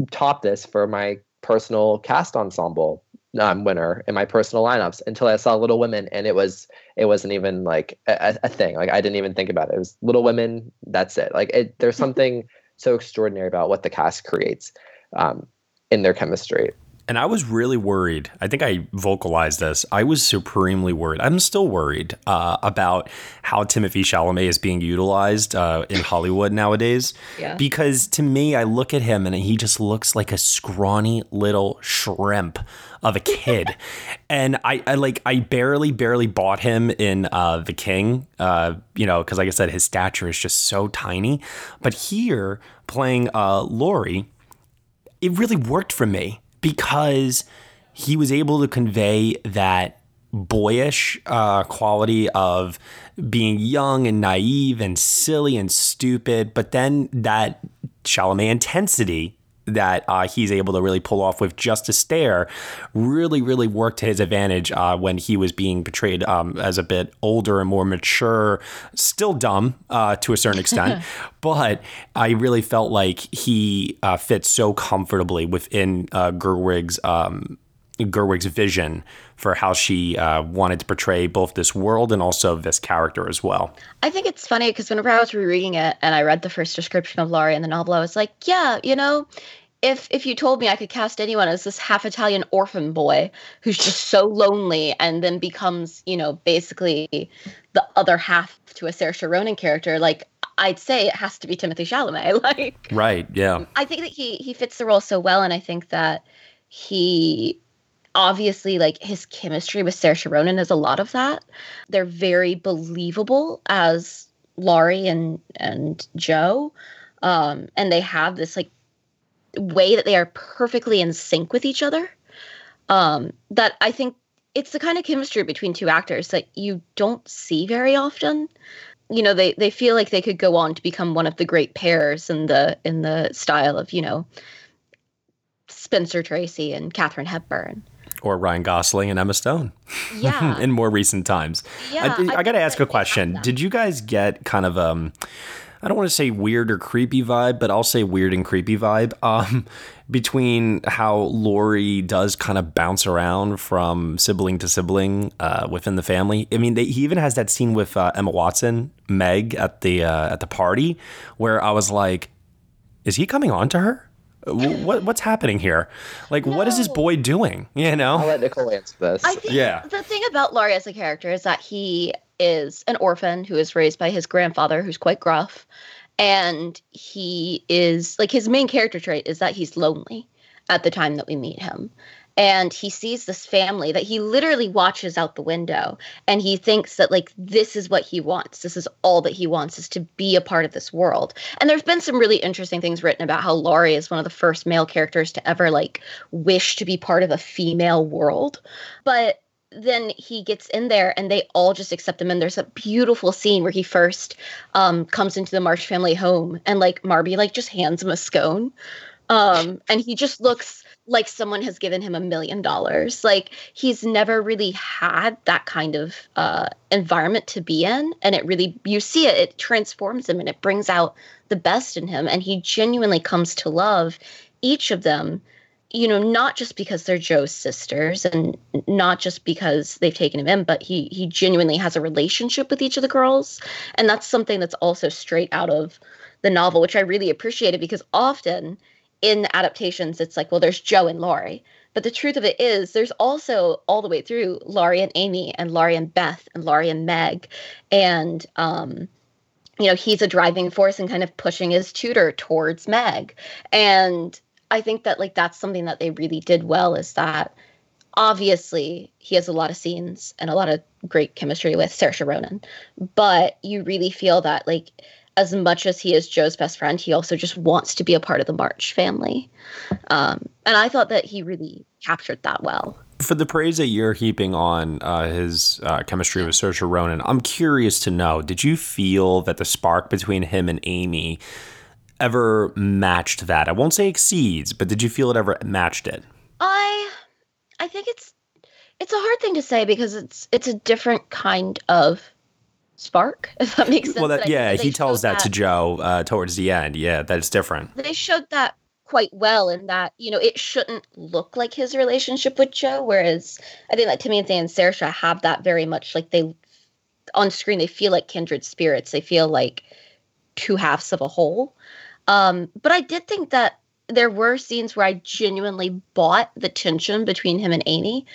top this for my personal cast ensemble um, winner in my personal lineups until I saw Little Women, and it was it wasn't even like a, a thing. Like I didn't even think about it. It was Little Women. That's it. Like it, there's something so extraordinary about what the cast creates um, in their chemistry. And i was really worried. I think i vocalized this. I was supremely worried. I'm still worried uh, about how timothée chalamet is being utilized uh, in hollywood nowadays. Yeah. because to me i look at him and he just looks like a scrawny little shrimp of a kid. And I, I like i barely barely bought him in uh, the king uh, you know because like i said his stature is just so tiny. But here playing uh, laurie it really worked for me because he was able to convey that boyish uh, quality of being young and naive and silly and stupid, but then that Chalamet intensity that uh, he's able to really pull off with just a stare really, really worked to his advantage uh, when he was being portrayed um, as a bit older and more mature, still dumb uh, to a certain extent. but I really felt like he uh, fit so comfortably within uh, Gerwig's um, Gerwig's vision for how she uh, wanted to portray both this world and also this character as well. I think it's funny because whenever I was rereading it and I read the first description of Laurie in the novel, I was like, yeah, you know, if if you told me I could cast anyone as this half Italian orphan boy who's just so lonely and then becomes, you know, basically the other half to a Saoirse Ronan character, like I'd say it has to be Timothée Chalamet. Like Right. Yeah. I think that he he fits the role so well, and I think that he obviously like his chemistry with Saoirse Ronan is a lot of that. They're very believable as Laurie and and Jo, um, and they have this like way that they are perfectly in sync with each other. Um, that I think it's the kind of chemistry between two actors that you don't see very often. You know, they they feel like they could go on to become one of the great pairs in the in the style of you know Spencer Tracy and Katharine Hepburn. Or Ryan Gosling and Emma Stone. Yeah. in more recent times. Yeah, I, I I got to ask a question. Did you guys get kind of um I don't want to say weird or creepy vibe, but I'll say weird and creepy vibe um, between how Laurie does kind of bounce around from sibling to sibling uh, within the family. I mean, they, he even has that scene with uh, Emma Watson, Meg at the uh, at the party, where I was like, "Is he coming on to her? W- What what's happening here? Like, what is this boy doing? You know?" I'll let Nicole answer this. I think Yeah. the thing about Laurie as a character is that he is an orphan who is raised by his grandfather, who's quite gruff. And he is like his main character trait is that he's lonely at the time that we meet him. And he sees this family that he literally watches out the window and he thinks that like this is what he wants. This is all that he wants is to be a part of this world. And there's been some really interesting things written about how Laurie is one of the first male characters to ever like wish to be part of a female world. But then he gets in there and they all just accept him and there's a beautiful scene where he first um comes into the march family home and like marmee like just hands him a scone um and he just looks like someone has given him a million dollars. Like he's never really had that kind of uh environment to be in. And it really you see it it transforms him and it brings out the best in him. And he genuinely comes to love each of them you know, not just because they're Jo's sisters and not just because they've taken him in, but he he genuinely has a relationship with each of the girls. And that's something that's also straight out of the novel, which I really appreciated because often in adaptations it's like, well, there's Jo and Laurie. But the truth of it is there's also all the way through Laurie and Amy and Laurie and Beth and Laurie and Meg and um you know, he's a driving force and kind of pushing his tutor towards Meg. And I think that like that's something that they really did well is that obviously he has a lot of scenes and a lot of great chemistry with Saoirse Ronan, but you really feel that like as much as he is Jo's best friend, he also just wants to be a part of the March family. Um, and I thought that he really captured that well. For the praise that you're heaping on uh, his uh, chemistry with Saoirse Ronan, I'm curious to know: Did you feel that the spark between him and Amy ever matched that? I won't say exceeds, but did you feel it ever matched it? I, I think it's it's a hard thing to say because it's it's a different kind of spark, if that makes sense. Well, that, yeah, he tells that, that, to Jo uh, towards the end. Yeah, that is different. They showed that quite well in that you know it shouldn't look like his relationship with Jo, whereas I think that Timothée and Saoirse have that very much like they on screen they feel like kindred spirits. They feel like two halves of a whole. Um, but I did think that there were scenes where I genuinely bought the tension between him and Amy.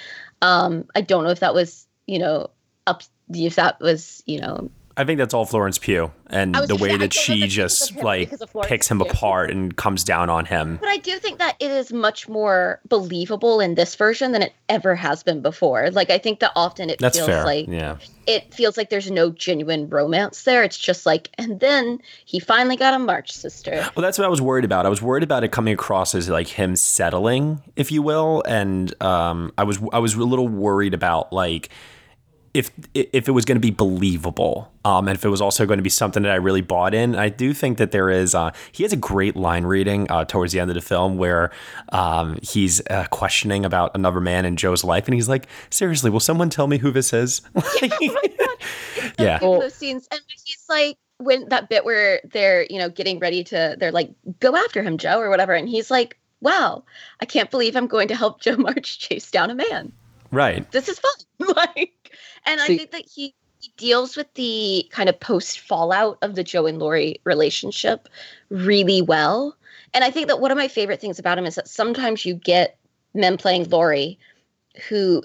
Um, I don't know if that was you know up if that was you know I think that's all Florence Pugh and the way that she just like picks him Pugh. apart and comes down on him. But I do think that it is much more believable in this version than it ever has been before. Like I think that often it that's feels fair. like yeah. it feels like there's no genuine romance there. It's just like and then he finally got a March sister. Well, that's what I was worried about. I was worried about it coming across as like him settling, if you will, and um, I was I was a little worried about like if if it was going to be believable, um, and if it was also going to be something that I really bought in. I do think that there is. Uh, he has a great line reading uh, towards the end of the film where um, he's uh, questioning about another man in Jo's life, and he's like, "Seriously, will someone tell me who this is?" yeah, oh those scenes, and he's like, when that bit where they're you know getting ready to, they're like, "Go after him, Jo," or whatever, and he's like, "Wow, I can't believe I'm going to help Jo March chase down a man." Right. This is fun. like and See, I think that he, he deals with the kind of post fallout of the Jo and Laurie relationship really well. And I think that one of my favorite things about him is that sometimes you get men playing Laurie who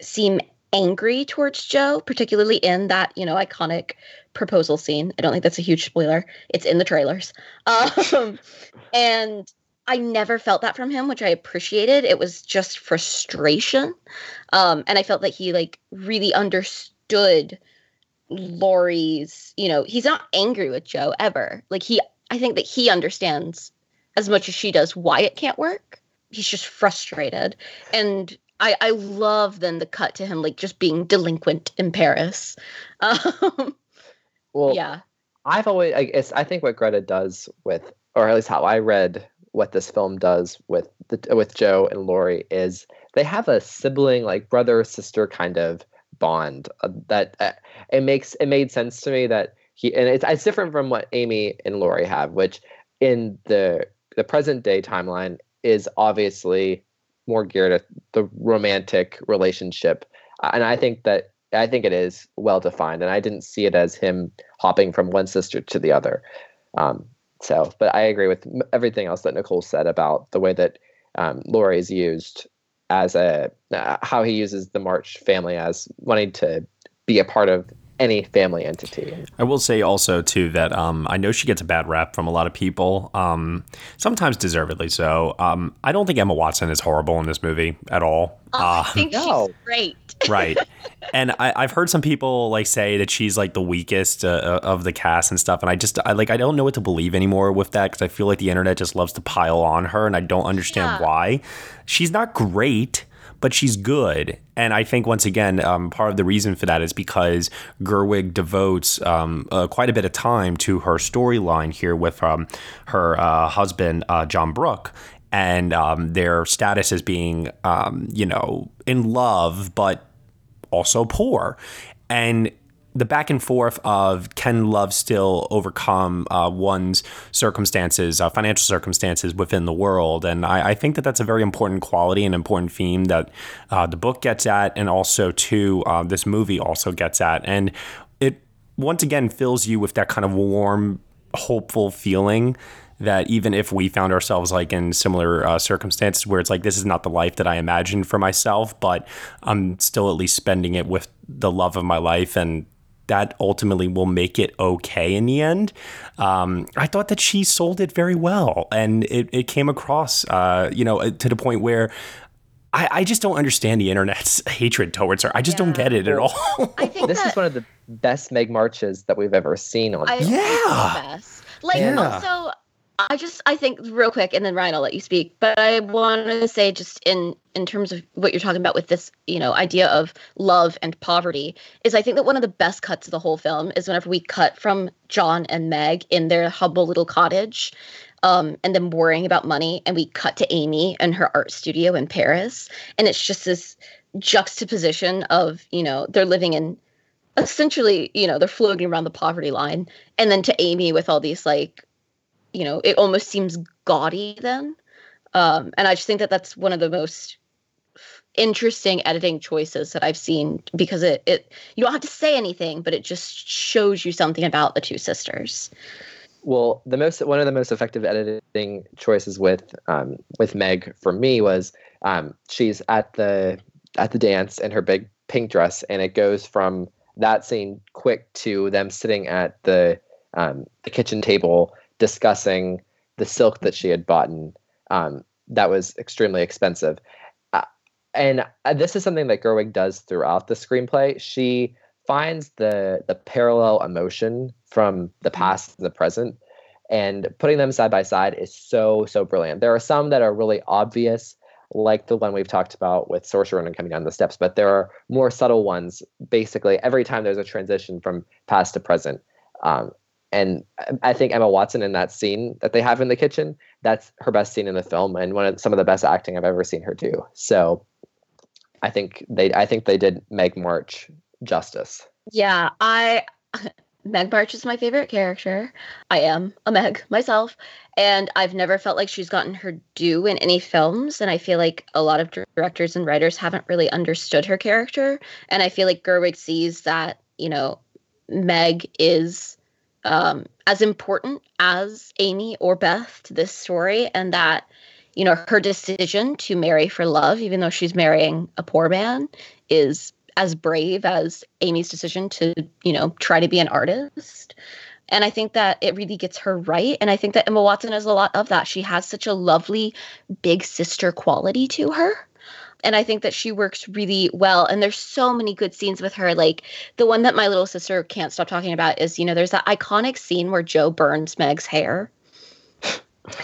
seem angry towards Jo, particularly in that, you know, iconic proposal scene. I don't think that's a huge spoiler. It's in the trailers. Um, and I never felt that from him, which I appreciated. It was just frustration. Um, and I felt that he like really understood Laurie's, you know, he's not angry with Jo ever. Like he I think that he understands as much as she does why it can't work. He's just frustrated. And I, I love then the cut to him like just being delinquent in Paris. Um, well, yeah. I've always I guess I think what Greta does with or at least how I read what this film does with the, with Jo and Laurie is they have a sibling like brother sister kind of bond uh, that uh, it makes it made sense to me that he and it's, it's different from what Amy and Laurie have which in the the present day timeline is obviously more geared at the romantic relationship. Uh, and I think that I think it is well defined and I didn't see it as him hopping from one sister to the other. Um, so, but I agree with everything else that Nicole said about the way that um, Laurie is used as a uh, how he uses the March family as wanting to be a part of any family entity. I will say also too that um, I know she gets a bad rap from a lot of people, um, sometimes deservedly so. Um, I don't think Emma Watson is horrible in this movie at all. Oh, uh, I think no. she's great. right, and I, have heard some people like say that she's like the weakest uh, uh, of the cast and stuff, and I just I like I don't know what to believe anymore with that because I feel like the internet just loves to pile on her, and I don't understand yeah. why. She's not great but she's good. And I think once again, um, part of the reason for that is because Gerwig devotes um, uh, quite a bit of time to her storyline here with um, her uh, husband, uh, John Brooke. And um, their status as being, um, you know, in love, but also poor. And the back and forth of can love still overcome uh, one's circumstances, uh, financial circumstances within the world, and I, I, think that that's a very important quality and important theme that uh, the book gets at, and also too uh, this movie also gets at, and it once again fills you with that kind of warm, hopeful feeling that even if we found ourselves like in similar uh, circumstances where it's like this is not the life that I imagined for myself, but I'm still at least spending it with the love of my life and that ultimately will make it okay in the end. Um, I thought that she sold it very well, and it, it came across, uh, you know, to the point where I, I, just don't understand the internet's hatred towards her. I just yeah. don't get it at all. I think this that, is one of the best Meg marches that we've ever seen on. I, yeah. Like yeah. also, I just I think real quick, and then Ryan, I'll let you speak. But I want to say just in in terms of what you're talking about with this, you know, idea of love and poverty, is I think that one of the best cuts of the whole film is whenever we cut from John and Meg in their humble little cottage, um, and them worrying about money, and we cut to Amy and her art studio in Paris, and it's just this juxtaposition of you know they're living in essentially you know they're floating around the poverty line and then to amy with all these like you know it almost seems gaudy then. Um, and i just think that that's one of the most interesting editing choices that i've seen because it, it you don't have to say anything but it just shows you something about the two sisters. Well the most one of the most effective editing choices with um, with meg for me was um, she's at the at the dance in her big pink dress and it goes from that scene quick to them sitting at the um, the kitchen table discussing the silk that she had bought um, that was extremely expensive. Uh, and uh, this is something that Gerwig does throughout the screenplay. She finds the the parallel emotion from the mm-hmm. past to the present and putting them side by side is so so brilliant. There are some that are really obvious like the one we've talked about with Saoirse Ronan coming down the steps, but there are more subtle ones. Basically, every time there's a transition from past to present, um, and I think Emma Watson in that scene that they have in the kitchen, that's her best scene in the film and one of some of the best acting I've ever seen her do. So I think they I think they did Meg March justice. Yeah, I Meg March is my favorite character. I am a Meg myself, and I've never felt like she's gotten her due in any films. And I feel like a lot of directors and writers haven't really understood her character. And I feel like Gerwig sees that, you know, Meg is um, as important as Amy or Beth to this story, and that you know her decision to marry for love, even though she's marrying a poor man, is as brave as Amy's decision to you know try to be an artist. And I think that it really gets her right. And I think that Emma Watson has a lot of that. She has such a lovely big sister quality to her and I think that she works really well. And there's so many good scenes with her. Like the one that my little sister can't stop talking about is, you know, there's that iconic scene where Jo burns Meg's hair.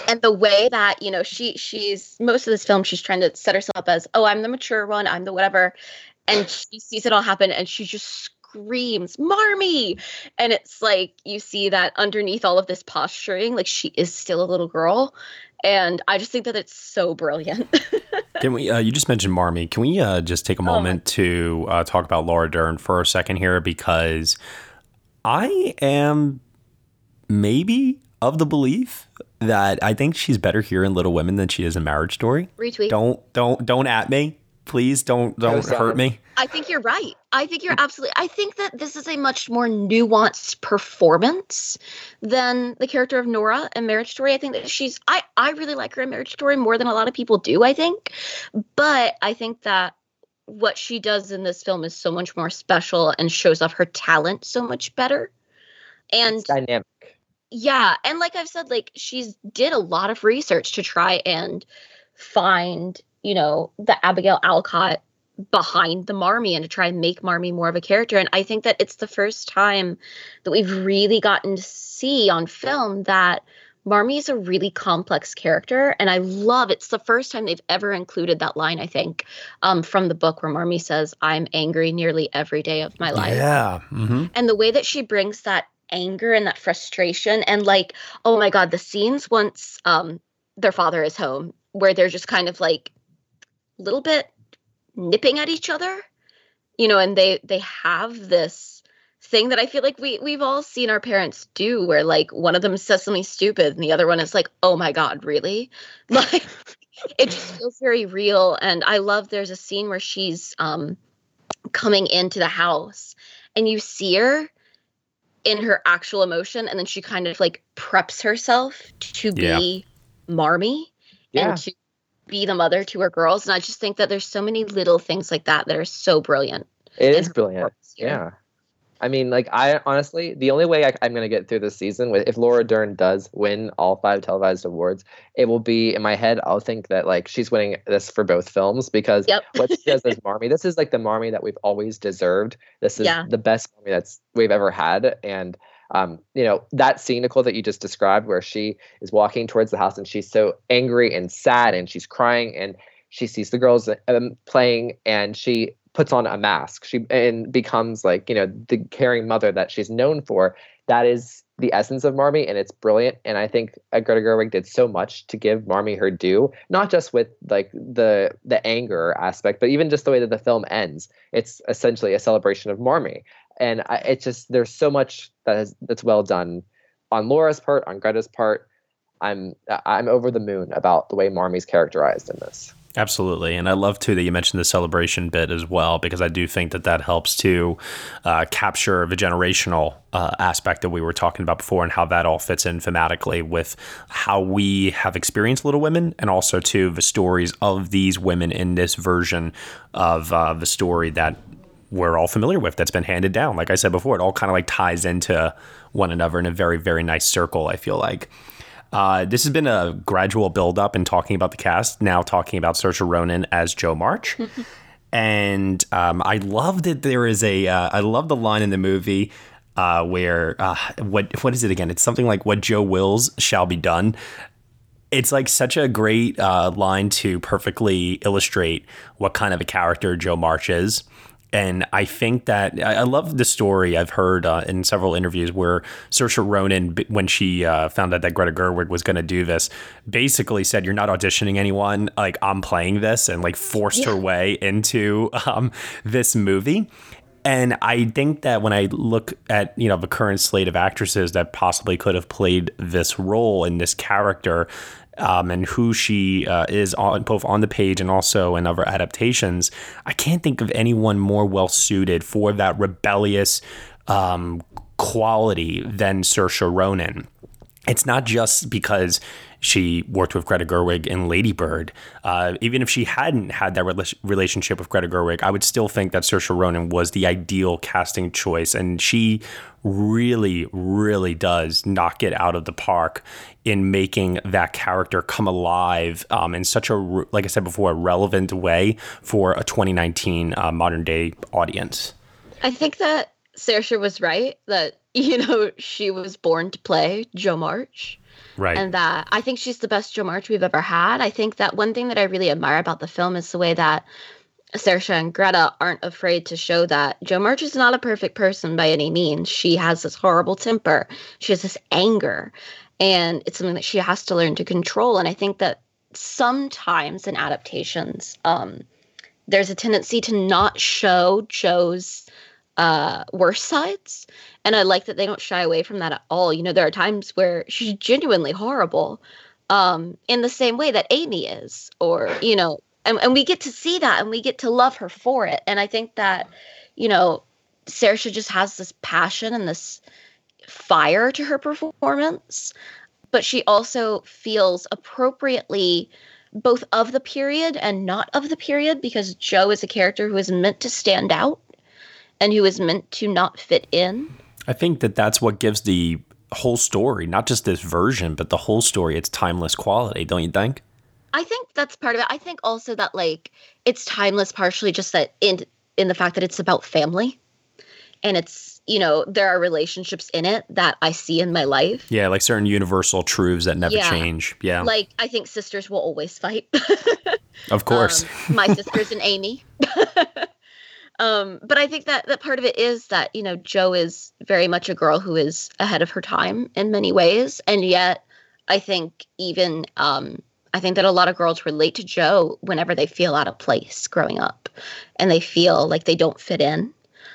and the way that you know she she's most of this film she's trying to set herself up as oh i'm the mature one i'm the whatever and she sees it all happen and she just screams marmee and it's like you see that underneath all of this posturing like she is still a little girl and i just think that it's so brilliant Can we? Uh, you just mentioned Marmee. Can we uh, just take a oh, moment oh. to uh, talk about Laura Dern for a second here because I am maybe of the belief that I think she's better here in Little Women than she is in Marriage Story. Retweet. Don't don't don't at me please don't don't hurt me. I think you're right. I think you're absolutely i think that this is a much more nuanced performance than the character of nora in marriage story. I think that she's i i really like her in marriage story more than a lot of people do i think. But i think that what she does in this film is so much more special and shows off her talent so much better. And it's dynamic. Yeah and like i've said like she's did a lot of research to try and find you know, the Abigail Alcott behind the Marmee and to try and make Marmee more of a character. And I think that it's the first time that we've really gotten to see on film that Marmee is a really complex character. And I love it's the first time they've ever included that line, I think, um, from the book where Marmee says, I'm angry nearly every day of my life. Yeah. Mm-hmm. And the way that she brings that anger and that frustration and like, oh my God, the scenes once um, their father is home where they're just kind of like little bit nipping at each other you know and they they have this thing that i feel like we we've all seen our parents do where like one of them says something stupid and the other one is like oh my god really? Like it just feels very real. And i love there's a scene where she's um coming into the house and you see her in her actual emotion and then she kind of like preps herself to be marmee yeah. and to be the mother to her girls. And I just think that there's so many little things like that that are so brilliant. It is brilliant. Yeah. I mean, like I honestly, the only way I, am going to get through this season with if Laura Dern does win all five televised awards, it will be in my head. I'll think that like she's winning this for both films because yep. what she does as Marmee, this is like the Marmee that we've always deserved. This is yeah. the best Marmee that's we've ever had, and um, you know that scene, Nicole, that you just described, where she is walking towards the house and she's so angry and sad and she's crying and she sees the girls um, playing and she puts on a mask. She and becomes like you know the caring mother that she's known for. That is the essence of Marmee and it's brilliant. And I think uh, Greta Gerwig did so much to give Marmee her due not just with like the the anger aspect but even just the way that the film ends. It's essentially a celebration of Marmee and I, it's just there's so much that that's well done on Laura's part on Greta's part I'm I'm over the moon about the way Marmee's characterized in this Absolutely. And I love too that you mentioned the celebration bit as well, because I do think that that helps to uh, capture the generational uh, aspect that we were talking about before and how that all fits in thematically with how we have experienced Little Women and also to the stories of these women in this version of uh, the story that we're all familiar with that's been handed down. Like I said before, it all kind of like ties into one another in a very, very nice circle, I feel like. Uh, this has been a gradual build up in talking about the cast. Now talking about Saoirse Ronan as Jo March, and um, I love that there is a. Uh, I love the line in the movie uh, where uh, what what is it again? It's something like "What Jo wills shall be done." It's like such a great uh, line to perfectly illustrate what kind of a character Jo March is and I think that I love the story I've heard uh, in several interviews where Saoirse Ronan, when she uh, found out that Greta Gerwig was going to do this, basically said, "You're not auditioning anyone. Like I'm playing this," and like forced yeah. her way into um, this movie. And I think that when I look at you know the current slate of actresses that possibly could have played this role in this character, um, and who she uh, is on both on the page and also in other adaptations, I can't think of anyone more well suited for that rebellious um, quality than Saoirse Ronan. It's not just because she worked with Greta Gerwig in Lady Bird. Uh, even if she hadn't had that re- relationship with Greta Gerwig, I would still think that Saoirse Ronan was the ideal casting choice, and she really, really does knock it out of the park in making that character come alive um, in such a, like I said before, a relevant way for a 2019 uh, modern day audience. I think that Saoirse was right that you know she was born to play Jo March. Right. And that I think she's the best Jo March we've ever had. I think that one thing that I really admire about the film is the way that Saoirse and Greta aren't afraid to show that Jo March is not a perfect person by any means. She has this horrible temper. She has this anger. And it's something that she has to learn to control. And I think that sometimes in adaptations, um, there's a tendency to not show Jo's uh, worst sides. And I like that they don't shy away from that at all. You know, there are times where she's genuinely horrible um, in the same way that Amy is, or, you know, and, and we get to see that and we get to love her for it. And I think that, you know, Saoirse just has this passion and this fire to her performance, but she also feels appropriately both of the period and not of the period because Jo is a character who is meant to stand out and who is meant to not fit in. I think that that's what gives the whole story, not just this version, but the whole story, its timeless quality, don't you think? I think that's part of it. I think also that like it's timeless partially just that in in the fact that it's about family and it's you know there are relationships in it that I see in my life. Yeah, like certain universal truths that never yeah. change. Yeah. Like I think sisters will always fight. of course. Um, my sisters and Amy. Um, but I think that that part of it is that you know Jo is very much a girl who is ahead of her time in many ways, and yet I think even um, I think that a lot of girls relate to Jo whenever they feel out of place growing up, and they feel like they don't fit in,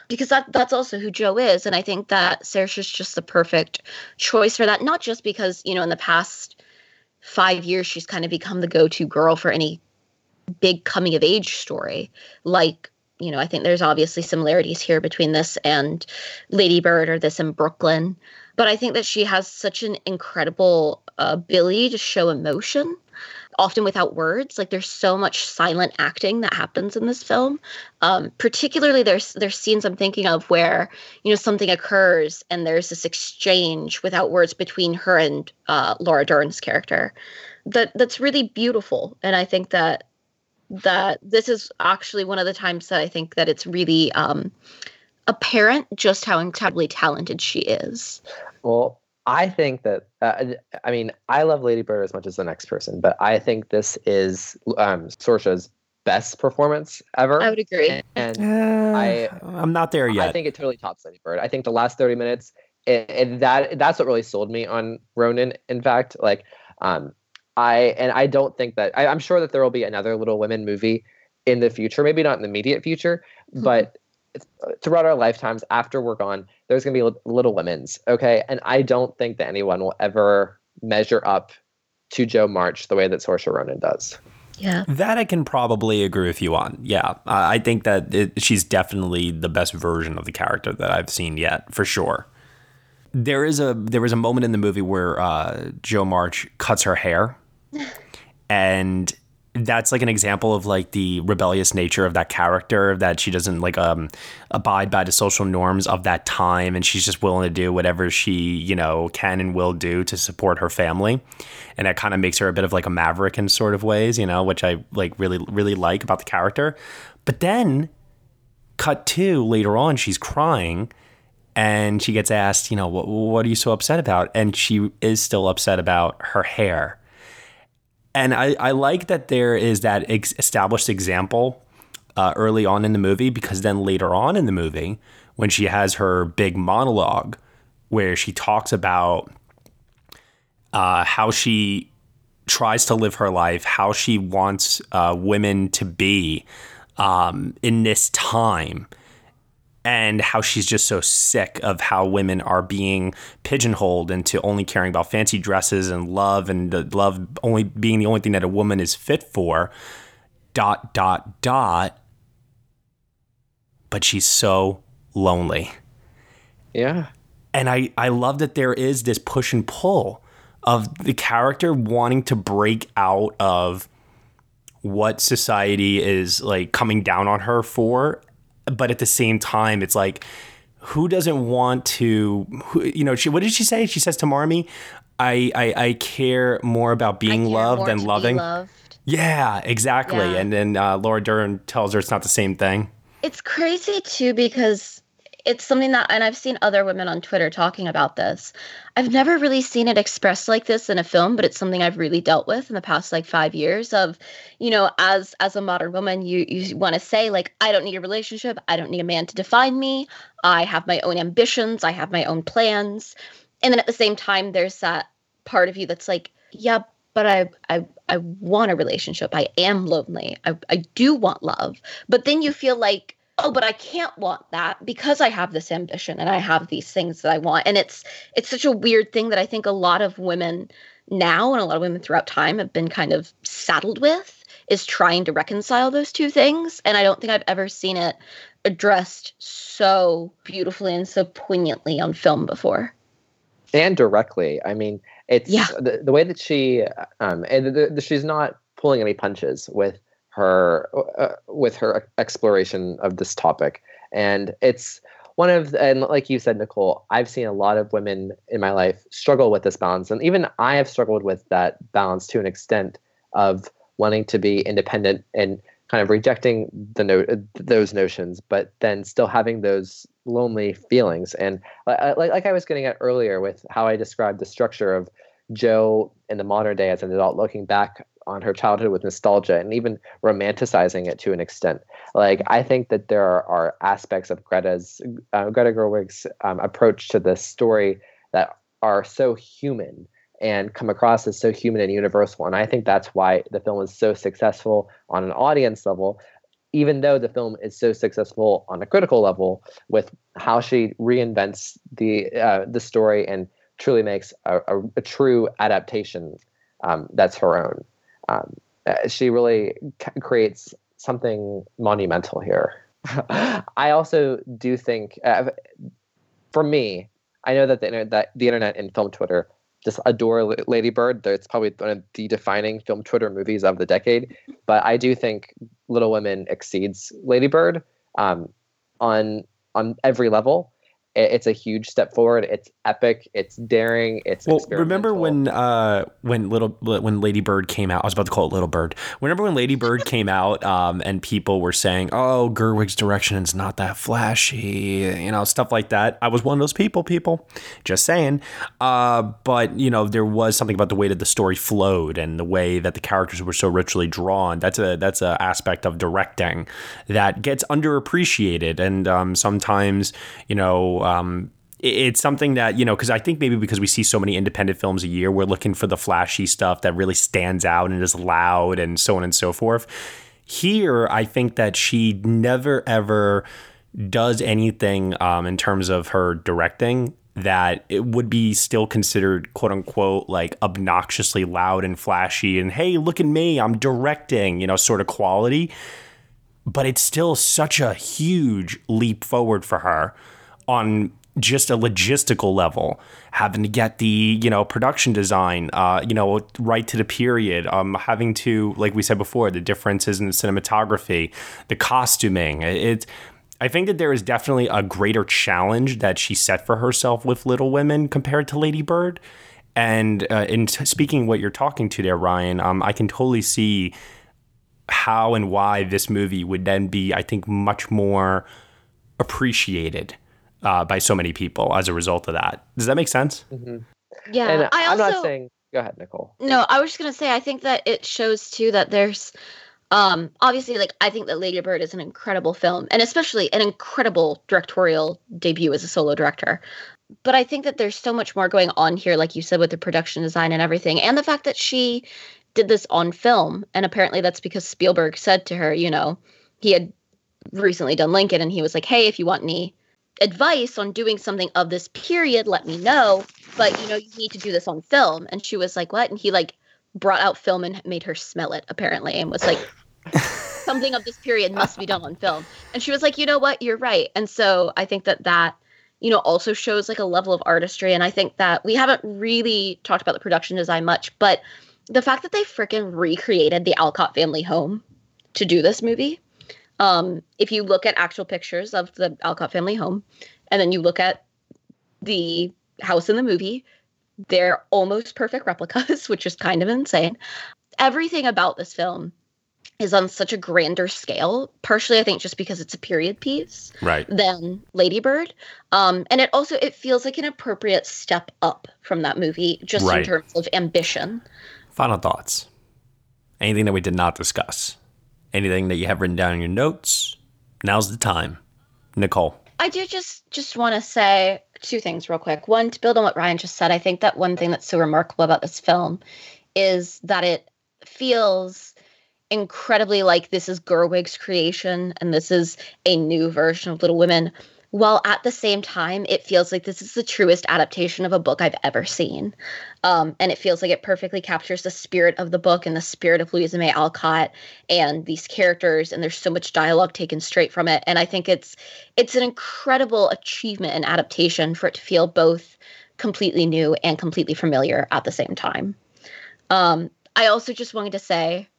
because that that's also who Jo is, and I think that Saoirse's just the perfect choice for that. Not just because you know in the past five years she's kind of become the go-to girl for any big coming of age story. Like you know, I think there's obviously similarities here between this and Lady Bird or this in Brooklyn. But I think that she has such an incredible ability to show emotion. often without words. Like there's so much silent acting that happens in this film. Um, particularly there's there's scenes I'm thinking of where you know something occurs and there's this exchange without words between her and uh, Laura Dern's character. That that's really beautiful, and I think that that this is actually one of the times that I think that it's really um, apparent just how incredibly talented she is. Well, I think that uh, I mean I love Lady Bird as much as the next person, but I think this is um, Saoirse's best performance ever. I would agree. And Uh, I I'm not there yet. I think it totally tops Lady Bird. I think the last thirty minutes, it, it, that that's what really sold me on Ronan. In fact, like um, I and I don't think that I, I'm sure that there will be another Little Women movie in the future. Maybe not in the immediate future, Mm-hmm. but throughout our lifetimes after we're gone there's going to be li- little women's okay and i don't think that anyone will ever measure up to jo march the way that Saoirse ronan does Yeah. That I can probably agree with you on. Yeah, uh, I think that it, she's definitely the best version of the character that I've seen yet, for sure. There is a there was a moment in the movie where uh, Jo March cuts her hair, and that's like an example of like the rebellious nature of that character that she doesn't like um abide by the social norms of that time and she's just willing to do whatever she you know can and will do to support her family. And that kind of makes her a bit of like a maverick in sort of ways you know which i like really really like about the character. But then cut to later on she's crying and she gets asked you know what, what are you so upset about? And she is still upset about her hair and I, I like that there is that ex- established example uh, early on in the movie because then later on in the movie, when she has her big monologue where she talks about uh, how she tries to live her life, how she wants uh, women to be um, in this time, and how she's just so sick of how women are being pigeonholed into only caring about fancy dresses and love and the love only being the only thing that a woman is fit for dot dot dot. But she's so lonely. Yeah. And i i love that there is this push and pull of the character wanting to break out of what society is like coming down on her for but at the same time it's like who doesn't want to who, you know she what did she say? She says to marmee i i, I care more about being loved than loving. Loved. yeah exactly. Yeah. and then uh, laura dern tells her it's not the same thing. It's crazy too because it's something that, and I've seen other women on Twitter talking about this. I've never really seen it expressed like this in a film, but it's something I've really dealt with in the past like five years. Of, you know, as as a modern woman, you you want to say like, I don't need a relationship, I don't need a man to define me. I have my own ambitions, I have my own plans, and then at the same time, there's that part of you that's like, yeah, but I I I want a relationship. I am lonely. I I do want love. But then you feel like, oh, but I can't want that because I have this ambition and I have these things that I want. And it's it's such a weird thing that I think a lot of women now and a lot of women throughout time have been kind of saddled with is trying to reconcile those two things. And I don't think I've ever seen it addressed so beautifully and so poignantly on film before. and directly. I mean, it's Yeah. the, the way that she, um, and the, the, she's not pulling any punches with her, uh, uh, with her exploration of this topic. And it's one of, and like you said, Nicole, I've seen a lot of women in my life struggle with this balance. And even I have struggled with that balance to an extent of wanting to be independent and kind of rejecting the no- uh, those notions, but then still having those lonely feelings. And uh, like, like I was getting at earlier with how I described the structure of Jo in the modern day as an adult looking back on her childhood with nostalgia and even romanticizing it to an extent. Like I think that there are, are aspects of Greta's uh, Greta Gerwig's um, approach to this story that are so human and come across as so human and universal. And I think that's why the film is so successful on an audience level, even though the film is so successful on a critical level with how she reinvents the uh, the story and truly makes a, a, a true adaptation um, that's her own. Um, uh, she really c- creates something monumental here. I also do think, uh, for me, I know that the, inter- that the internet and film Twitter just adore Lady Bird. It's probably one of the defining film Twitter movies of the decade. But I do think Little Women exceeds Lady Bird um, on on every level it's a huge step forward. It's epic. It's daring. It's well. Remember when uh, when little when Lady Bird came out? I was about to call it Little Bird. Remember when Lady Bird came out um, and people were saying, "Oh, Gerwig's direction is not that flashy," you know, stuff like that. I was one of those people. People, just saying. Uh, but you know, there was something about the way that the story flowed and the way that the characters were so richly drawn. That's a that's a aspect of directing that gets underappreciated, and um, sometimes you know um, it's something that you know because i think maybe because we see so many independent films a year we're looking for the flashy stuff that really stands out and is loud and so on and so forth. Here i think that she never ever does anything um, in terms of her directing that it would be still considered quote unquote like obnoxiously loud and flashy and hey look at me i'm directing you know sort of quality. But it's still such a huge leap forward for her on just a logistical level, having to get the you know production design, uh, you know, right to the period, um, having to like we said before, the differences in the cinematography, the costuming. It, I think that there is definitely a greater challenge that she set for herself with Little Women compared to Lady Bird. And uh, in t- speaking what you're talking to there, Ryan, um, I can totally see how and why this movie would then be, I think, much more appreciated uh, by so many people as a result of that. Does that make sense? Mm-hmm. Yeah, and I am not saying. Go ahead, Nicole. No, I was just gonna say I think that it shows too that there's um obviously like i think that lady bird is an incredible film and especially an incredible directorial debut as a solo director but i think that there's so much more going on here like you said with the production design and everything and the fact that she did this on film and apparently that's because spielberg said to her you know he had recently done lincoln and he was like hey if you want any advice on doing something of this period, let me know. But you know, you need to do this on film. And she was like, What? And he like brought out film and made her smell it, apparently, and was like, Something of this period must be done on film. And she was like, You know what? You're right. And so I think that that, you know, also shows like a level of artistry. And I think that we haven't really talked about the production design much, but the fact that they freaking recreated the Alcott family home to do this movie um, if you look at actual pictures of the Alcott family home, and then you look at the house in the movie, they're almost perfect replicas, which is kind of insane. Everything about this film is on such a grander scale, partially I think just because it's a period piece, right? Than Lady Bird, um, and it also it feels like an appropriate step up from that movie, just right. in terms of ambition. Final thoughts. Anything that we did not discuss? Anything that you have written down in your notes, now's the time. Nicole. I do just just want to say two things real quick. One, to build on what Ryan just said, I think that one thing that's so remarkable about this film is that it feels incredibly like this is Gerwig's creation and this is a new version of Little Women while at the same time it feels like this is the truest adaptation of a book I've ever seen. Um, and it feels like it perfectly captures the spirit of the book and the spirit of Louisa May Alcott and these characters and there's so much dialogue taken straight from it and I think it's it's an incredible achievement and adaptation for it to feel both completely new and completely familiar at the same time. Um, I also just wanted to say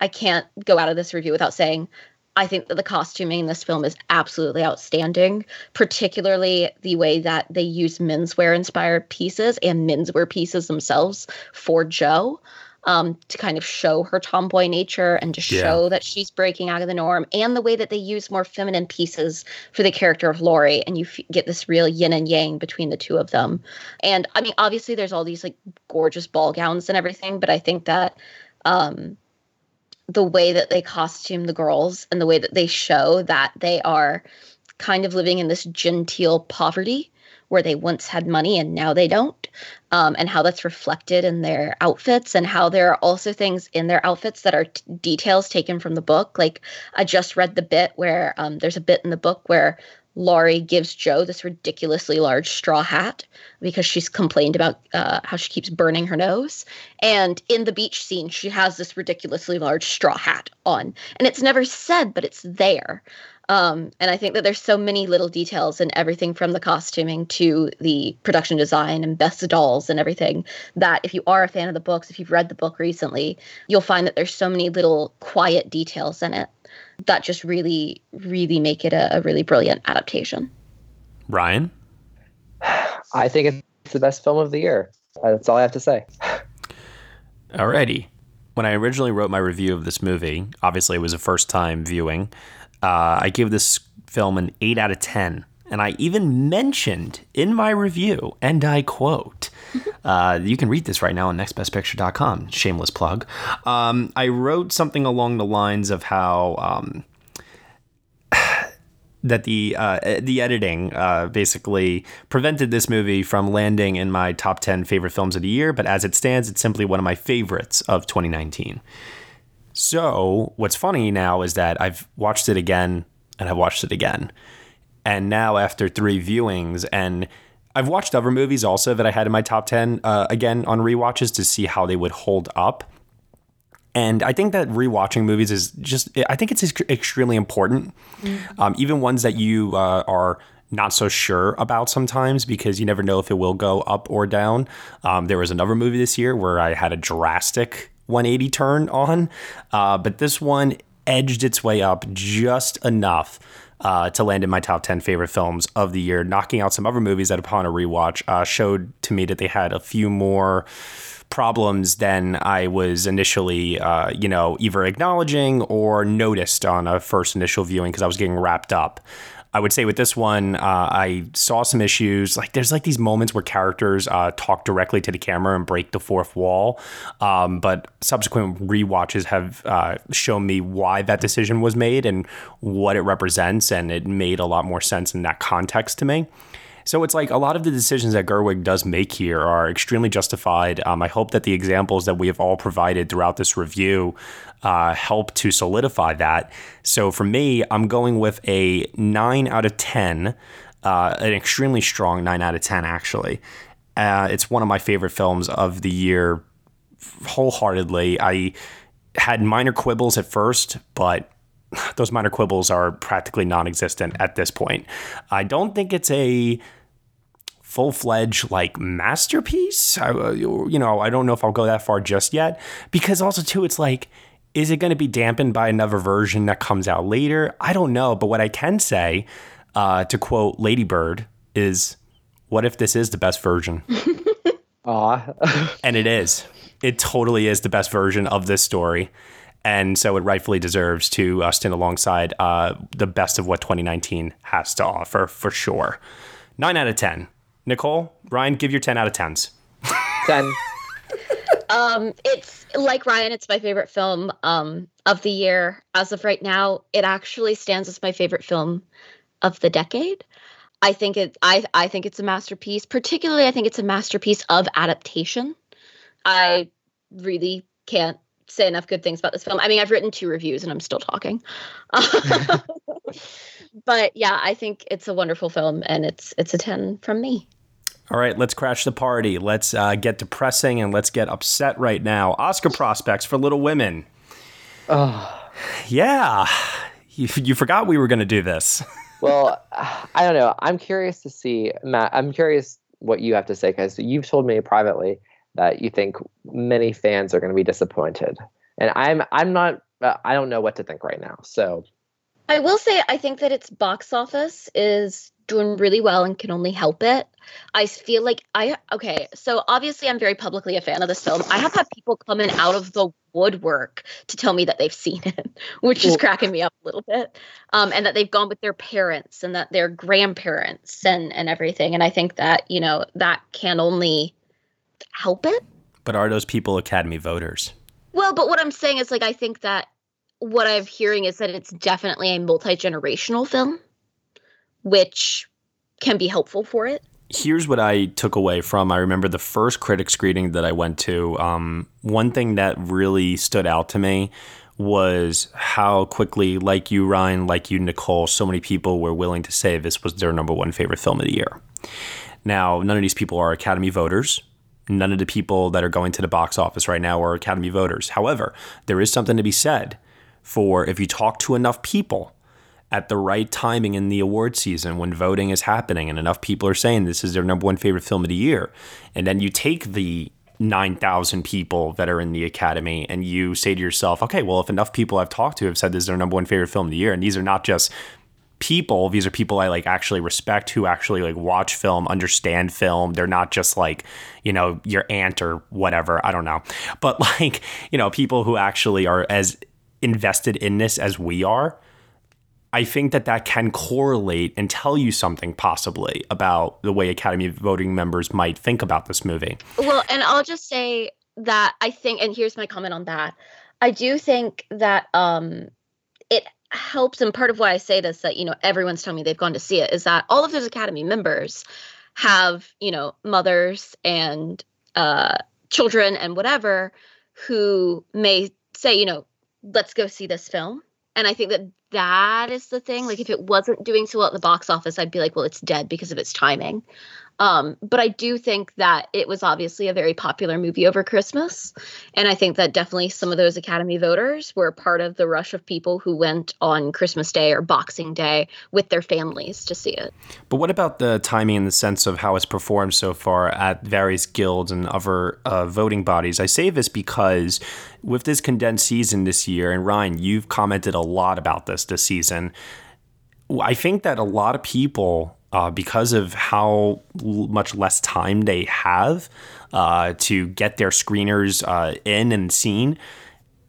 I can't go out of this review without saying I think that the costuming in this film is absolutely outstanding, particularly the way that they use menswear inspired pieces and menswear pieces themselves for Jo. Um, to kind of show her tomboy nature and to show yeah. that she's breaking out of the norm, and the way that they use more feminine pieces for the character of Laurie, and you f- get this real yin and yang between the two of them. And I mean, obviously, there's all these like gorgeous ball gowns and everything, but I think that um, the way that they costume the girls and the way that they show that they are kind of living in this genteel poverty where they once had money and now they don't, um, and how that's reflected in their outfits, and how there are also things in their outfits that are t- details taken from the book. Like I just read the bit where um, there's a bit in the book where Laurie gives Jo this ridiculously large straw hat because she's complained about uh, how she keeps burning her nose. And in the beach scene, she has this ridiculously large straw hat on. And it's never said, but it's there. Um, and I think that there's so many little details in everything from the costuming to the production design and Beth's dolls and everything that if you are a fan of the books, if you've read the book recently, you'll find that there's so many little quiet details in it that just really, really make it a, a really brilliant adaptation. Ryan? I think it's the best film of the year. That's all I have to say. Alrighty. When I originally wrote my review of this movie, obviously it was a first time viewing, uh, I gave this film an 8 out of 10. And I even mentioned in my review, and I quote, uh, you can read this right now on nextbestpicture.com, shameless plug. Um, I wrote something along the lines of how um, that the uh, the editing uh, basically prevented this movie from landing in my top 10 favorite films of the year, but as it stands, it's simply one of my favorites of 2019. So, what's funny now is that I've watched it again and I've watched it again. And now, after three viewings, and I've watched other movies also that I had in my top 10 uh, again on rewatches to see how they would hold up. And I think that rewatching movies is just, I think it's extremely important. Mm-hmm. Um, even ones that you uh, are not so sure about sometimes because you never know if it will go up or down. Um, there was another movie this year where I had a drastic 180 turn on, uh, but this one edged its way up just enough uh, to land in my top 10 favorite films of the year, knocking out some other movies that, upon a rewatch, uh, showed to me that they had a few more problems than I was initially, uh, you know, either acknowledging or noticed on a first initial viewing because I was getting wrapped up. I would say with this one, uh, I saw some issues. Like there's like these moments where characters uh, talk directly to the camera and break the fourth wall. Um, but subsequent re-watches have uh, shown me why that decision was made and what it represents, and it made a lot more sense in that context to me. So it's like a lot of the decisions that Gerwig does make here are extremely justified. Um, I hope that the examples that we have all provided throughout this review uh, help to solidify that. So for me, I'm going with a 9 out of 10, uh, an extremely strong 9 out of 10, actually. Uh, it's one of my favorite films of the year, wholeheartedly. I had minor quibbles at first, but those minor quibbles are practically non-existent at this point. I don't think it's a full-fledged like masterpiece. I, uh, you know, I don't know if I'll go that far just yet because also too it's like is it going to be dampened by another version that comes out later? I don't know, but what I can say uh, to quote Lady Bird is what if this is the best version? Aw. and it is. It totally is the best version of this story and so it rightfully deserves to uh, stand alongside uh, the best of what 2019 has to offer for sure. Nine out of ten. Nicole, Ryan, give your ten out of tens. Ten. um, it's like Ryan. It's my favorite film um, of the year as of right now. It actually stands as my favorite film of the decade. I think it. I I think it's a masterpiece. Particularly, I think it's a masterpiece of adaptation. I really can't say enough good things about this film. I mean, I've written two reviews and I'm still talking. but yeah, I think it's a wonderful film and it's it's a 10 from me. All right, let's crash the party. Let's uh, get depressing and let's get upset right now. Oscar prospects for Little Women. Oh. Yeah. You, you forgot we were going to do this. well, I don't know. I'm curious to see, Matt, I'm curious what you have to say because you've told me privately that you think many fans are going to be disappointed. And I'm I'm not uh, I don't know what to think right now. So I will say I think that its box office is doing really well and can only help it. I feel like I okay, so obviously I'm very publicly a fan of this film. I have had people coming out of the woodwork to tell me that they've seen it, which is cracking me up a little bit. Um, and that they've gone with their parents and that their grandparents and and everything. And I think that, you know, that can only help it. But are those people Academy voters? Well, but what I'm saying is like I think that what I'm hearing is that it's definitely a multi-generational film, which can be helpful for it. Here's what I took away from. I remember the first critics screening that I went to. Um, one thing that really stood out to me was how quickly, like you, Ryan, like you, Nicole, so many people were willing to say this was their number one favorite film of the year. Now, none of these people are Academy voters. None of the people that are going to the box office right now are Academy voters. However, there is something to be said for if you talk to enough people at the right timing in the award season when voting is happening and enough people are saying this is their number one favorite film of the year. And then you take the 9,000 people that are in the academy and you say to yourself, okay, well, if enough people I've talked to have said this is their number one favorite film of the year, and these are not just people these are people i like actually respect who actually like watch film understand film. They're not just like you know your aunt or whatever. I don't know. But like you know people who actually are as invested in this as we are I think that that can correlate and tell you something possibly about the way Academy voting members might think about this movie. Well, and I'll just say that I think, and here's my comment on that. I do think that um, it helps, and part of why I say this that you know everyone's telling me they've gone to see it is that all of those Academy members have you know mothers and uh, children and whatever who may say you know let's go see this film and I think that that is the thing. Like, if it wasn't doing so well at the box office, I'd be like, well, it's dead because of its timing. Um, but I do think that it was obviously a very popular movie over Christmas. And I think that definitely some of those Academy voters were part of the rush of people who went on Christmas Day or Boxing Day with their families to see it. But what about the timing in the sense of how it's performed so far at various guilds and other uh, voting bodies? I say this because with this condensed season this year, and Ryan, you've commented a lot about this this season. I think that a lot of people uh, because of how much less time they have uh, to get their screeners uh, in and seen,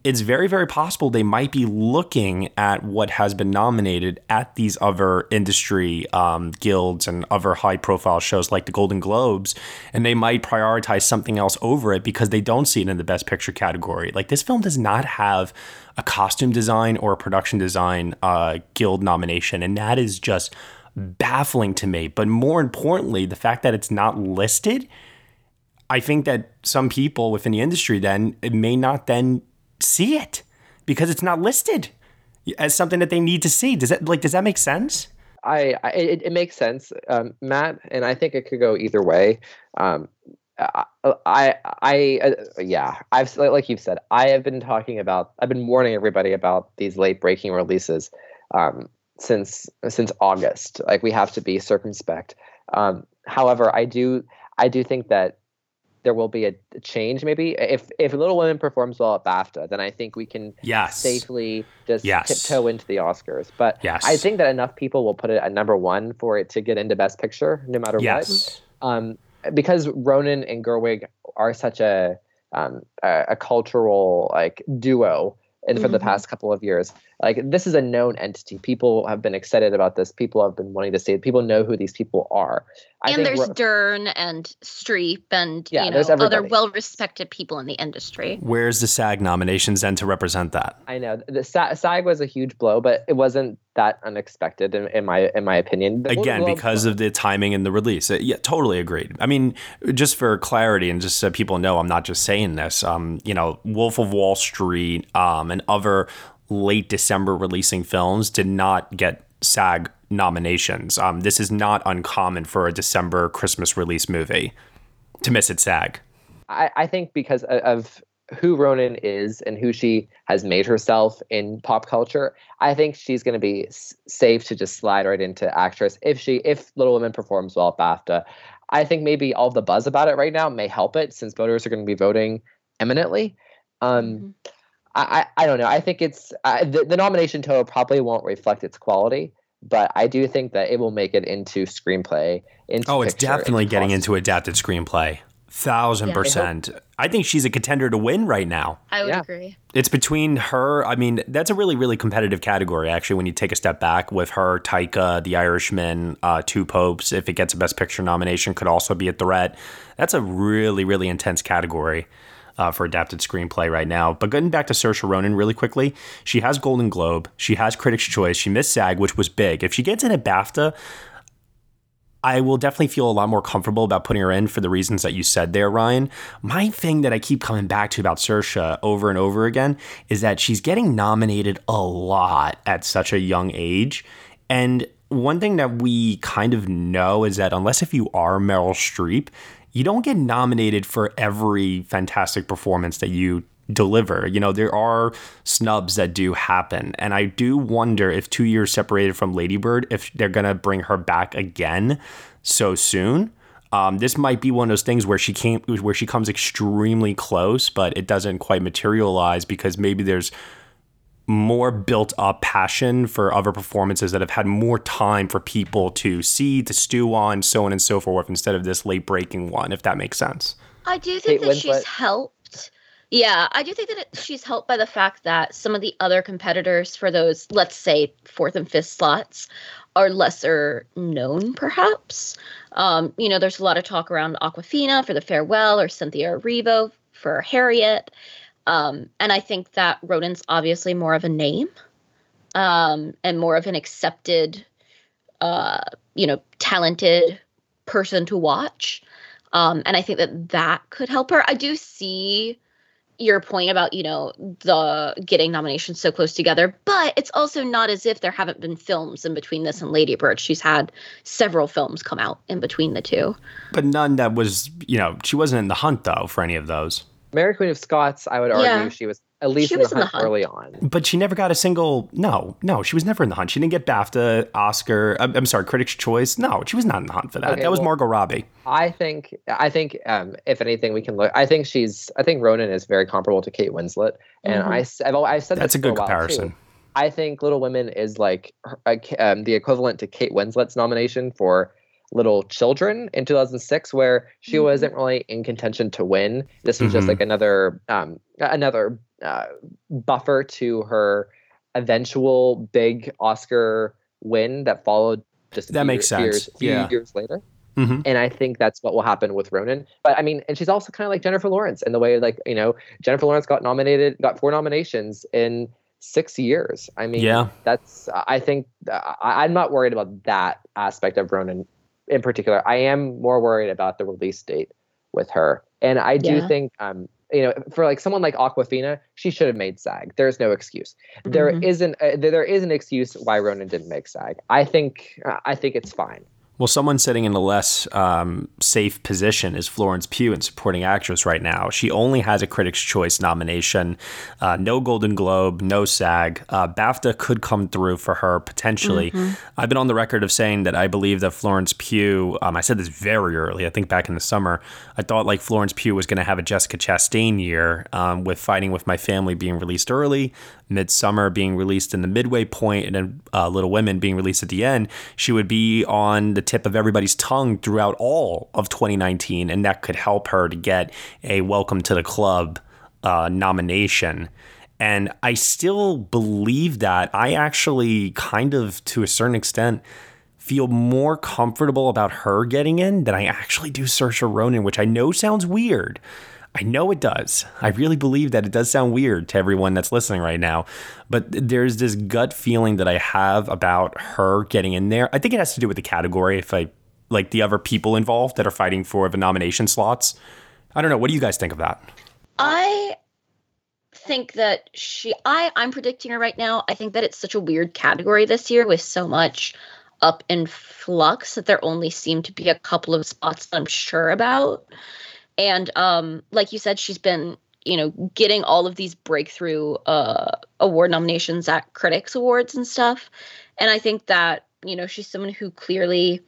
it's very, very possible they might be looking at what has been nominated at these other industry um, guilds and other high profile shows like the Golden Globes, and they might prioritize something else over it because they don't see it in the Best Picture category. Like, this film does not have a costume design or a production design uh, guild nomination, and that is just baffling to me. But more importantly, the fact that it's not listed, I think that some people within the industry then may not then see it because it's not listed as something that they need to see. Does that like does that make sense? I, I it, it, makes sense, um, Matt, and I think it could go either way. Um, I, I, I uh, yeah, I've like you've said, I have been talking about, I've been warning everybody about these late breaking releases. Um, since since August. Like we have to be circumspect. Um, however, I do I do think that there will be a, change. Maybe if if Little Women performs well at BAFTA, then I think we can yes. safely just yes. tiptoe into the Oscars. But yes. I think that enough people will put it at number one for it to get into Best Picture, no matter yes. what. Um, because Ronan and Gerwig are such a um, a, a cultural like duo and for mm-hmm. the past couple of years. Like this is a known entity. People have been excited about this. People have been wanting to see it. People know who these people are. I and there's Dern and Streep and yeah, you know other well-respected people in the industry. Where's the SAG nominations then to represent that? I know the SAG was a huge blow, but it wasn't that unexpected in, in my in my opinion. Again, because of the timing and the release. Uh, yeah, totally agreed. I mean, just for clarity and just so people know, I'm not just saying this. Um, you know, Wolf of Wall Street, um, and other late December releasing films did not get SAG nominations. Um, this is not uncommon for a December Christmas release movie to miss its SAG. I, I think because of who Ronan is and who she has made herself in pop culture, I think she's going to be s- safe to just slide right into actress if she if Little Women performs well at BAFTA. I think maybe all the buzz about it right now may help it since voters are going to be voting eminently. Um, mm-hmm. I, I don't know. I think it's uh, the, the nomination total probably won't reflect its quality, but I do think that it will make it into screenplay. Into oh, it's definitely getting into adapted screenplay. Thousand yeah, percent. I, I, think she's a contender to win right now. I would yeah. agree. It's between her. I mean, that's a really, really competitive category, actually, when you take a step back with her, Taika, The Irishman, uh, Two Popes. If it gets a Best Picture nomination, could also be a threat. That's a really, really intense category uh, for adapted screenplay right now. But getting back to Saoirse Ronan really quickly, she has Golden Globe, she has Critics' Choice, she missed SAG, which was big. If she gets in a BAFTA, I will definitely feel a lot more comfortable about putting her in for the reasons that you said there, Ryan. My thing that I keep coming back to about Saoirse over and over again is that she's getting nominated a lot at such a young age. And one thing that we kind of know is that unless if you are Meryl Streep, you don't get nominated for every fantastic performance that you deliver. You know, there are snubs that do happen. And I do wonder if two years separated from Lady Bird, if they're going to bring her back again so soon. Um, this might be one of those things where she came, where she comes extremely close, but it doesn't quite materialize because maybe there's more built up passion for other performances that have had more time for people to see, to stew on, so on and so forth, instead of this late breaking one, if that makes sense. I do think Kate that Winslet. she's helped. Yeah, I do think that it, she's helped by the fact that some of the other competitors for those, let's say, fourth and fifth slots are lesser known, perhaps. Um, you know, there's a lot of talk around Awkwafina for the farewell or Cynthia Erivo for Harriet. Um, and I think that Ronan's obviously more of a name um, and more of an accepted, uh, you know, talented person to watch. Um, and I think that that could help her. I do see your point about you know the getting nominations so close together but it's also not as if there haven't been films in between this and lady bird. She's had several films come out in between the two. But none that was you know she wasn't in the hunt though for any of those. Mary Queen of Scots, I would argue yeah. she was at least in the, in, the, hunt early on. But she never got a single. No, no, she was never in the hunt. She didn't get BAFTA, Oscar. I'm, I'm sorry, Critics' Choice. No, she was not in the hunt for that. Okay, that was well, Margot Robbie. I think. I think. Um, if anything, we can look. I think she's. I think Ronan is very comparable to Kate Winslet, and mm-hmm. I. I've, I've said that's a good a comparison. Too. I think Little Women is like um, the equivalent to Kate Winslet's nomination for Little Children in 2006, where she mm-hmm. wasn't really in contention to win. This was mm-hmm. just like another um, another uh, buffer to her eventual big Oscar win that followed just that makes years, sense. yeah. years later. Mm-hmm. And I think that's what will happen with Ronan. But I mean, and she's also kind of like Jennifer Lawrence in the way, like you know, Jennifer Lawrence got nominated, got four nominations in six years. I mean, yeah, that's. I think I, am not worried about that aspect of Ronan in particular. I am more worried about the release date with her, and I do yeah. think, um, you know, for like someone like Awkwafina, she should have made SAG. There's no excuse. Mm-hmm. There isn't. A, there is an excuse why Ronan didn't make SAG. I think. I think it's fine. Well, someone sitting in a less um, safe position is Florence Pugh in supporting actress right now. She only has a Critics' Choice nomination, uh, no Golden Globe, no SAG. Uh, BAFTA could come through for her potentially. Mm-hmm. I've been on the record of saying that I believe that Florence Pugh. Um, I said this very early. I think back in the summer, I thought like Florence Pugh was going to have a Jessica Chastain year um, with Fighting with My Family being released early, Midsommar being released in the midway point, and then uh, Little Women being released at the end. She would be on the tip of everybody's tongue throughout all of 2019, and that could help her to get a welcome to the club uh, nomination. And I still believe that. I actually kind of, to a certain extent, feel more comfortable about her getting in than I actually do Saoirse Ronan, which I know sounds weird. I know it does. I really believe that it does sound weird to everyone that's listening right now, but there's this gut feeling that I have about her getting in there. I think it has to do with the category. If I like the other people involved that are fighting for the nomination slots, I don't know. What do you guys think of that? I think that she. I I'm predicting her right now. I think that it's such a weird category this year with so much up in flux that there only seem to be a couple of spots that I'm sure about. And um, like you said, she's been, you know, getting all of these breakthrough uh, award nominations at critics awards and stuff. And I think that, you know, she's someone who clearly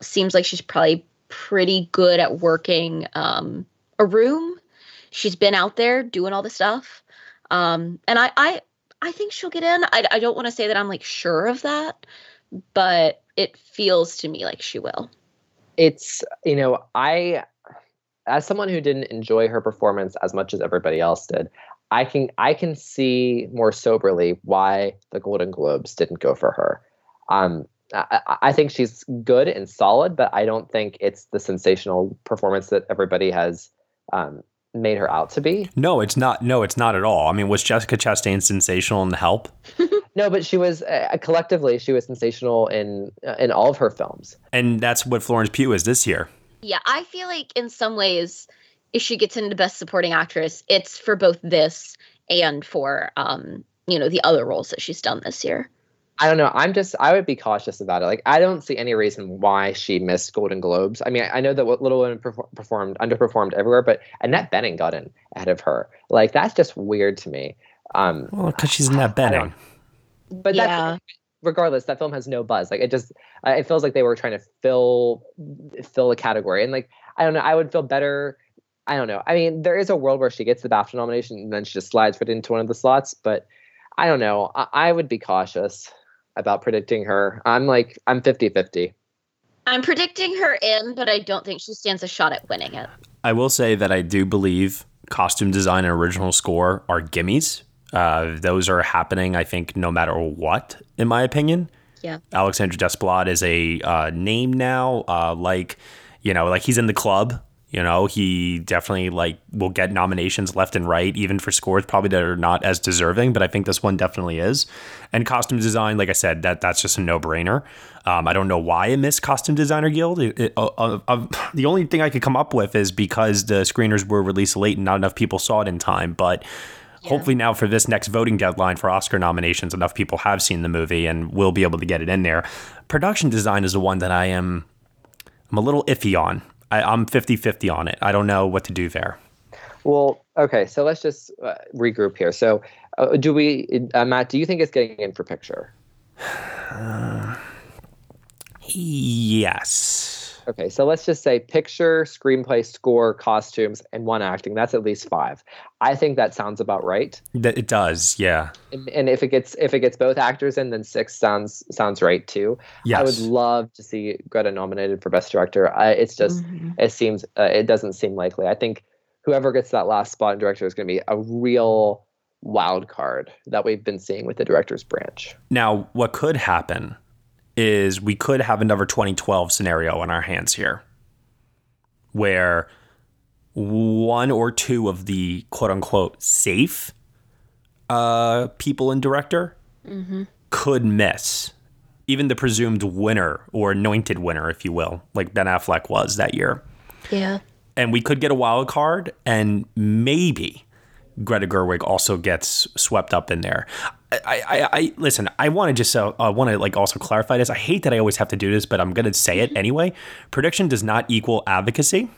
seems like she's probably pretty good at working um, a room. She's been out there doing all the stuff. Um, and I, I, I think she'll get in. I, I don't want to say that I'm like sure of that, but it feels to me like she will. It's, you know, I as someone who didn't enjoy her performance as much as everybody else did, I can I can see more soberly why the Golden Globes didn't go for her. Um, I, I, think she's good and solid, but I don't think it's the sensational performance that everybody has um, made her out to be. No, it's not. No, it's not at all. I mean, was Jessica Chastain sensational in The Help? no, but she was uh, collectively she was sensational in uh, in all of her films. And that's what Florence Pugh is this year. Yeah, I feel like in some ways, if she gets into Best Supporting Actress, it's for both this and for um, you know, the other roles that she's done this year. I don't know. I'm just I would be cautious about it. Like I don't see any reason why she missed Golden Globes. I mean, I know that what Little Women performed underperformed everywhere, but Annette Bening got in ahead of her. Like that's just weird to me. Um, well, because she's in that betting. But Yeah. that's regardless. That film has no buzz. Like it just, uh, it feels like they were trying to fill fill a category. And like I don't know, I would feel better. I don't know. I mean, there is a world where she gets the BAFTA nomination and then she just slides right into one of the slots. But I don't know. I, I would be cautious about predicting her. I'm like, I'm 50 50. I'm predicting her in, but I don't think she stands a shot at winning it. I will say that I do believe costume design and original score are gimmies. Uh, those are happening, I think, no matter what, in my opinion. Yeah. Alexandre Desplat is a uh, name now. Uh, like, you know, like he's in the club. You know, he definitely like will get nominations left and right, even for scores probably that are not as deserving. But I think this one definitely is. And costume design, like I said, that that's just a no brainer. Um, I don't know why I missed Costume Designer Guild. It, it, uh, uh, uh, the only thing I could come up with is because the screeners were released late and not enough people saw it in time. But hopefully now for this next voting deadline for Oscar nominations, enough people have seen the movie and will be able to get it in there. Production design is the one that I am I'm a little iffy on. I, I'm 50-50 on it. I don't know what to do there. Well, okay, so let's just uh, regroup here. So, uh, do we, uh, Matt? Do you think it's getting in for picture? Yes. Okay, so let's just say picture, screenplay, score, costumes, and one acting. That's at least five. I think that sounds about right. It does, yeah. And, and if it gets if it gets both actors in, then six sounds sounds right too. Yes. I would love to see Greta nominated for best director. I, it's just it seems uh, it doesn't seem likely. I think whoever gets that last spot in director is going to be a real wild card that we've been seeing with the director's branch. Now, what could happen is we could have another 2012 scenario on our hands here where one or two of the quote unquote safe uh, people in director could miss. Even the presumed winner or anointed winner, if you will, like Ben Affleck was that year. Yeah. And we could get a wild card, and maybe Greta Gerwig also gets swept up in there. I, I, I listen. I want to just uh, I want to like also clarify this. I hate that I always have to do this, but I'm going to say it anyway. Prediction does not equal advocacy.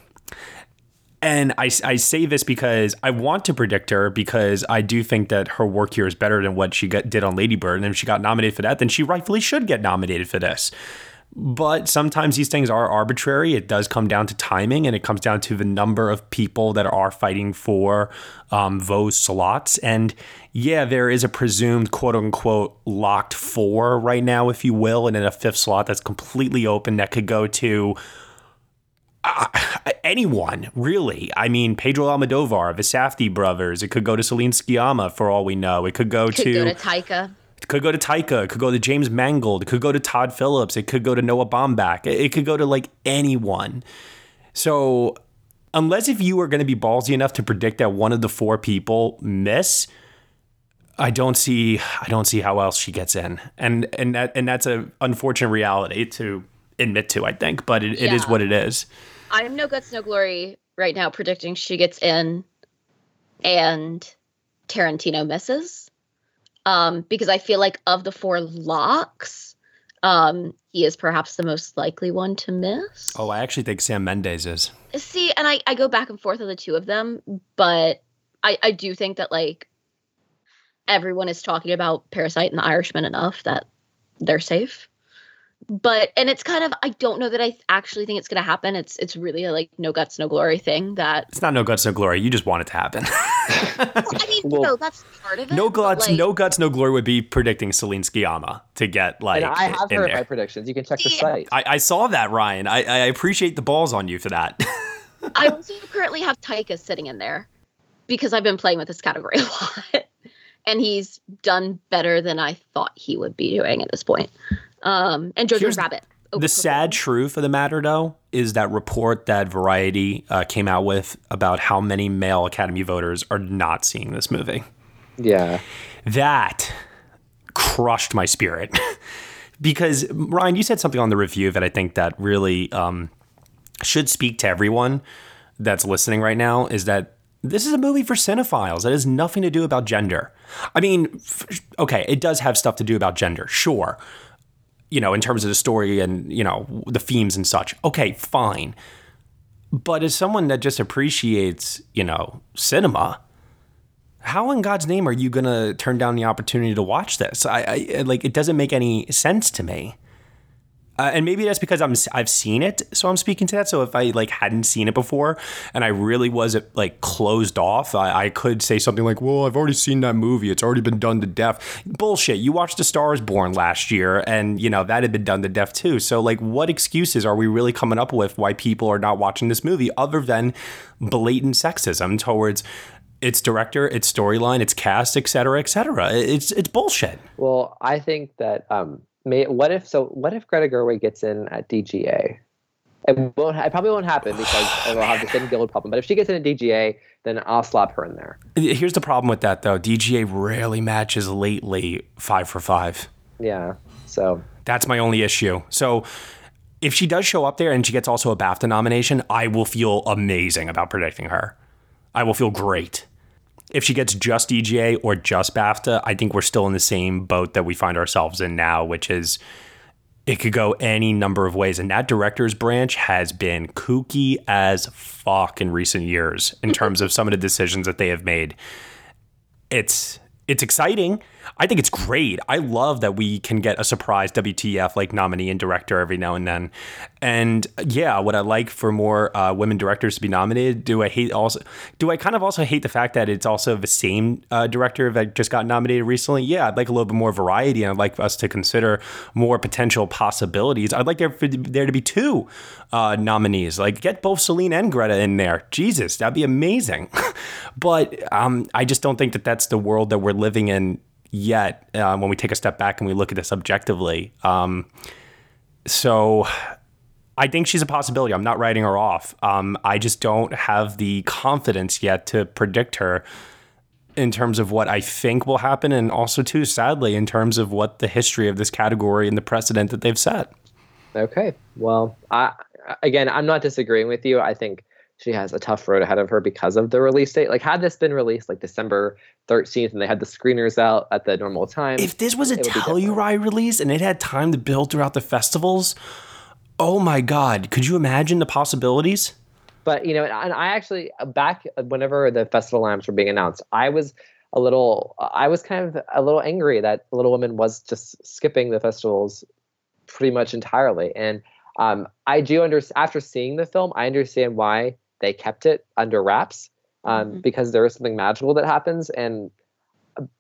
And I, I say this because I want to predict her because I do think that her work here is better than what she got, did on Lady Bird. And if she got nominated for that, then she rightfully should get nominated for this. But sometimes these things are arbitrary. It does come down to timing and it comes down to the number of people that are fighting for um, those slots. And yeah, there is a presumed quote unquote locked four right now, if you will, and then a fifth slot that's completely open that could go to uh, anyone, really. I mean, Pedro Almodovar, the Safdie brothers. It could go to Celine Sciamma for all we know. It could go Could to go to Taika. It could go to Taika. It could go to James Mangold. It could go to Todd Phillips. It could go to Noah Baumbach. It, could go to like anyone. So, unless if you are going to be ballsy enough to predict that one of the four people miss, I don't see. I don't see how else she gets in, and and that and that's a unfortunate reality to admit to. I think, but it, it is what it is. I'm no guts, no glory right now predicting she gets in and Tarantino misses. Um, because I feel like of the four locks, um, he is perhaps the most likely one to miss. Oh, I actually think Sam Mendes is. See, and I, I go back and forth on the two of them, but I, I do think that like everyone is talking about Parasite and the Irishman enough that they're safe. But and it's kind of I don't know that I actually think it's gonna happen. It's it's really a like no guts, no glory thing that It's not no guts, no glory. You just want it to happen. I mean, Well- no, that's part of it. no but, guts, like, no guts, no glory would be predicting Celine Sciamma to get like and I have in heard there. my predictions. You can check the See, site. I, I saw that, Ryan. I, I appreciate the balls on you for that. I also currently have Taika sitting in there because I've been playing with this category a lot. And he's done better than I thought he would be doing at this point. Um, and Jojo Here's Rabbit. The sad truth of the matter, though, is that report that Variety uh, came out with about how many male Academy voters are not seeing this movie. Yeah. That crushed my spirit. because, Ryan, you said something on the review that I think that really um, should speak to everyone that's listening right now is that this is a movie for cinephiles. It has nothing to do about gender. I mean, f- okay, it does have stuff to do about gender, sure. You know, in terms of the story and, you know, the themes and such. Okay, fine. But as someone that just appreciates, you know, cinema, how in God's name are you going to turn down the opportunity to watch this? I, I like it doesn't make any sense to me. Uh, and maybe that's because I'm I've seen it, so I'm speaking to that. So if I like hadn't seen it before and I really was like closed off, I, I could say something like, "Well, I've already seen that movie; it's already been done to death." Bullshit. You watched *The Star Is Born* last year, and you know that had been done to death too. So like, what excuses are we really coming up with why people are not watching this movie other than blatant sexism towards its director, its storyline, its cast, et cetera, et cetera. It's it's bullshit. Well, I think that um, may, what if so? What if Greta Gerwig gets in at DGA? It won't. It probably won't happen because it'll have the same guild problem. But if she gets in at DGA, then I'll slap her in there. Here's the problem with that though. DGA rarely matches lately five for five. Yeah. So that's my only issue. So if she does show up there and she gets also a BAFTA nomination, I will feel amazing about predicting her. I will feel great. If she gets just DGA or just BAFTA, I think we're still in the same boat that we find ourselves in now, which is it could go any number of ways. And that director's branch has been kooky as fuck in recent years in terms of some of the decisions that they have made. It's it's exciting. I think it's great. I love that we can get a surprise WTF like nominee and director every now and then. And yeah, would I like for more uh, women directors to be nominated? Do I hate also? Do I kind of also hate the fact that it's also the same uh, director that just got nominated recently? Yeah, I'd like a little bit more variety, and I'd like us to consider more potential possibilities. I'd like there for there to be two uh, nominees. Like get both Celine and Greta in there. Jesus, that'd be amazing. but um, I just don't think that that's the world that we're living in yet uh, when we take a step back and we look at this objectively. Um, so I think she's a possibility. I'm not writing her off. Um, I just don't have the confidence yet to predict her in terms of what I think will happen, and also too, sadly, in terms of what the history of this category and the precedent that they've set. Okay. Well, I again, I'm not disagreeing with you. I think she has a tough road ahead of her because of the release date. Like, had this been released like December 13th and they had the screeners out at the normal time. If this was a Telluride release and it had time to build throughout the festivals, oh my God, could you imagine the possibilities? But, you know, and I actually, uh, back whenever the festival lamps were being announced, I was a little, I was kind of a little angry that Little Women was just skipping the festivals pretty much entirely. And um, I do understand, after seeing the film, I understand why they kept it under wraps um, mm-hmm. because there is something magical that happens. And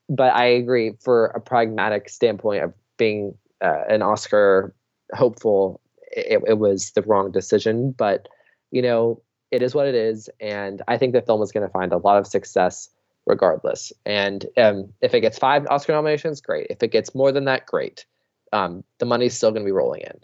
but I agree for a pragmatic standpoint of being uh, an Oscar hopeful, it, it, was the wrong decision. But you know, it is what it is, and I think the film is going to find a lot of success regardless. And um, if it gets five Oscar nominations, great. If it gets more than that, great. Um, the money's still going to be rolling in.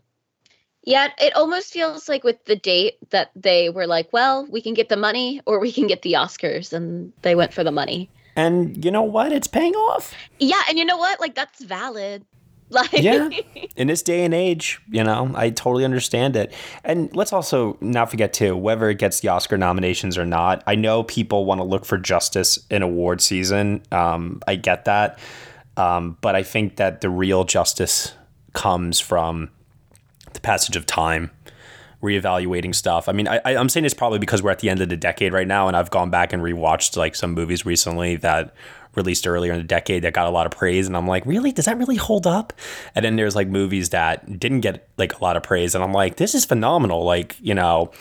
Yeah, it almost feels like with the date that they were like, well, we can get the money or we can get the Oscars. And they went for the money. And you know what? It's paying off. Yeah. And you know what? Like, that's valid. Like, yeah. In this day and age, you know, I totally understand it. And let's also not forget, too, whether it gets the Oscar nominations or not, I know people want to look for justice in award season. Um, I get that. Um, but I think that the real justice comes from the passage of time, reevaluating stuff. I mean, I, I'm saying this probably because we're at the end of the decade right now, and I've gone back and rewatched like some movies recently that released earlier in the decade that got a lot of praise and I'm like, really? Does that really hold up? And then there's like movies that didn't get like a lot of praise and I'm like, this is phenomenal. Like, you know,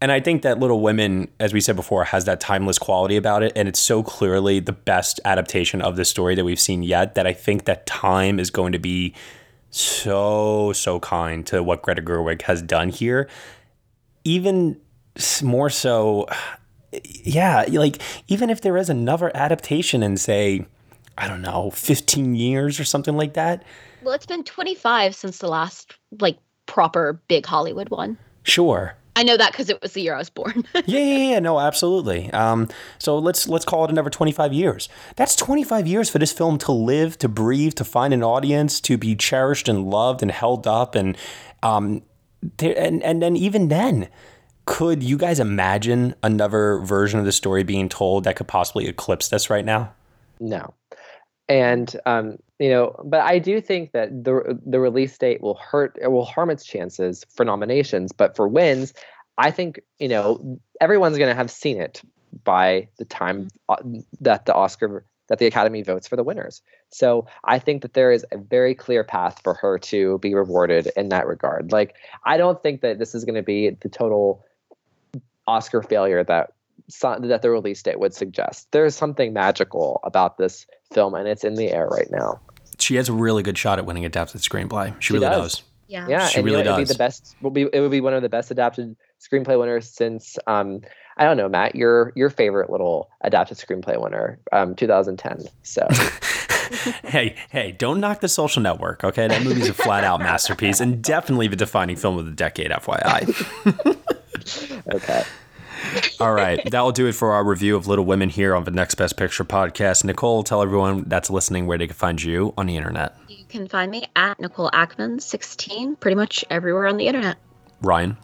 and I think that Little Women, as we said before, has that timeless quality about it. And it's so clearly the best adaptation of the story that we've seen yet that I think that time is going to be so so kind to what Greta Gerwig has done here. Even more so, yeah, like even if there is another adaptation in say, I don't know, 15 years or something like that. Well, it's been 25 since the last like proper big Hollywood one. Sure. I know that because it was the year I was born. yeah, yeah, yeah, no, absolutely. Um, so let's let's call it another twenty five years. That's twenty five years for this film to live, to breathe, to find an audience, to be cherished and loved and held up, and um, there, and and then even then, could you guys imagine another version of the story being told that could possibly eclipse this right now? No, and um, you know, but I do think that the the release date will hurt, it will harm its chances for nominations. But for wins, I think you know everyone's going to have seen it by the time uh, that the Oscar that the Academy votes for the winners. So I think that there is a very clear path for her to be rewarded in that regard. Like I don't think that this is going to be the total Oscar failure that that the release date would suggest. There's something magical about this film, and it's in the air right now. She has a really good shot at winning adapted screenplay. She, She really does. does. Yeah. Yeah, She and really you know, it'll does. be the best. Will be it would be one of the best adapted screenplay winners since um I don't know Matt your your favorite little adapted screenplay winner um 2010. So hey, hey, don't knock the social network, okay? That movie's a flat out masterpiece and definitely the defining film of the decade, FYI. okay. All right, that will do it for our review of Little Women here on the Next Best Picture podcast. Nicole, tell everyone that's listening where they can find you on the internet. You can find me at Nicole Ackman 16, pretty much everywhere on the internet. Ryan,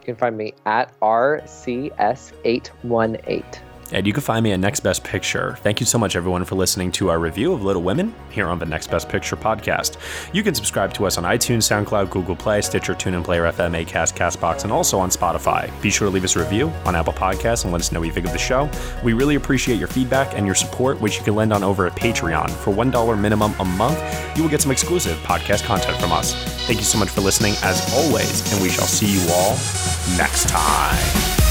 You can find me at RCS818. And you can find me at Next Best Picture. Thank you so much, everyone, for listening to our review of Little Women here on the Next Best Picture podcast. You can subscribe to us on iTunes, SoundCloud, Google Play, Stitcher, TuneIn, Player FM, Acast, Castbox, and also on Spotify. Be sure to leave us a review on Apple Podcasts and let us know what you think of the show. We really appreciate your feedback and your support, which you can lend on over at Patreon. For $1 minimum a month, you will get some exclusive podcast content from us. Thank you so much for listening, as always, and we shall see you all next time.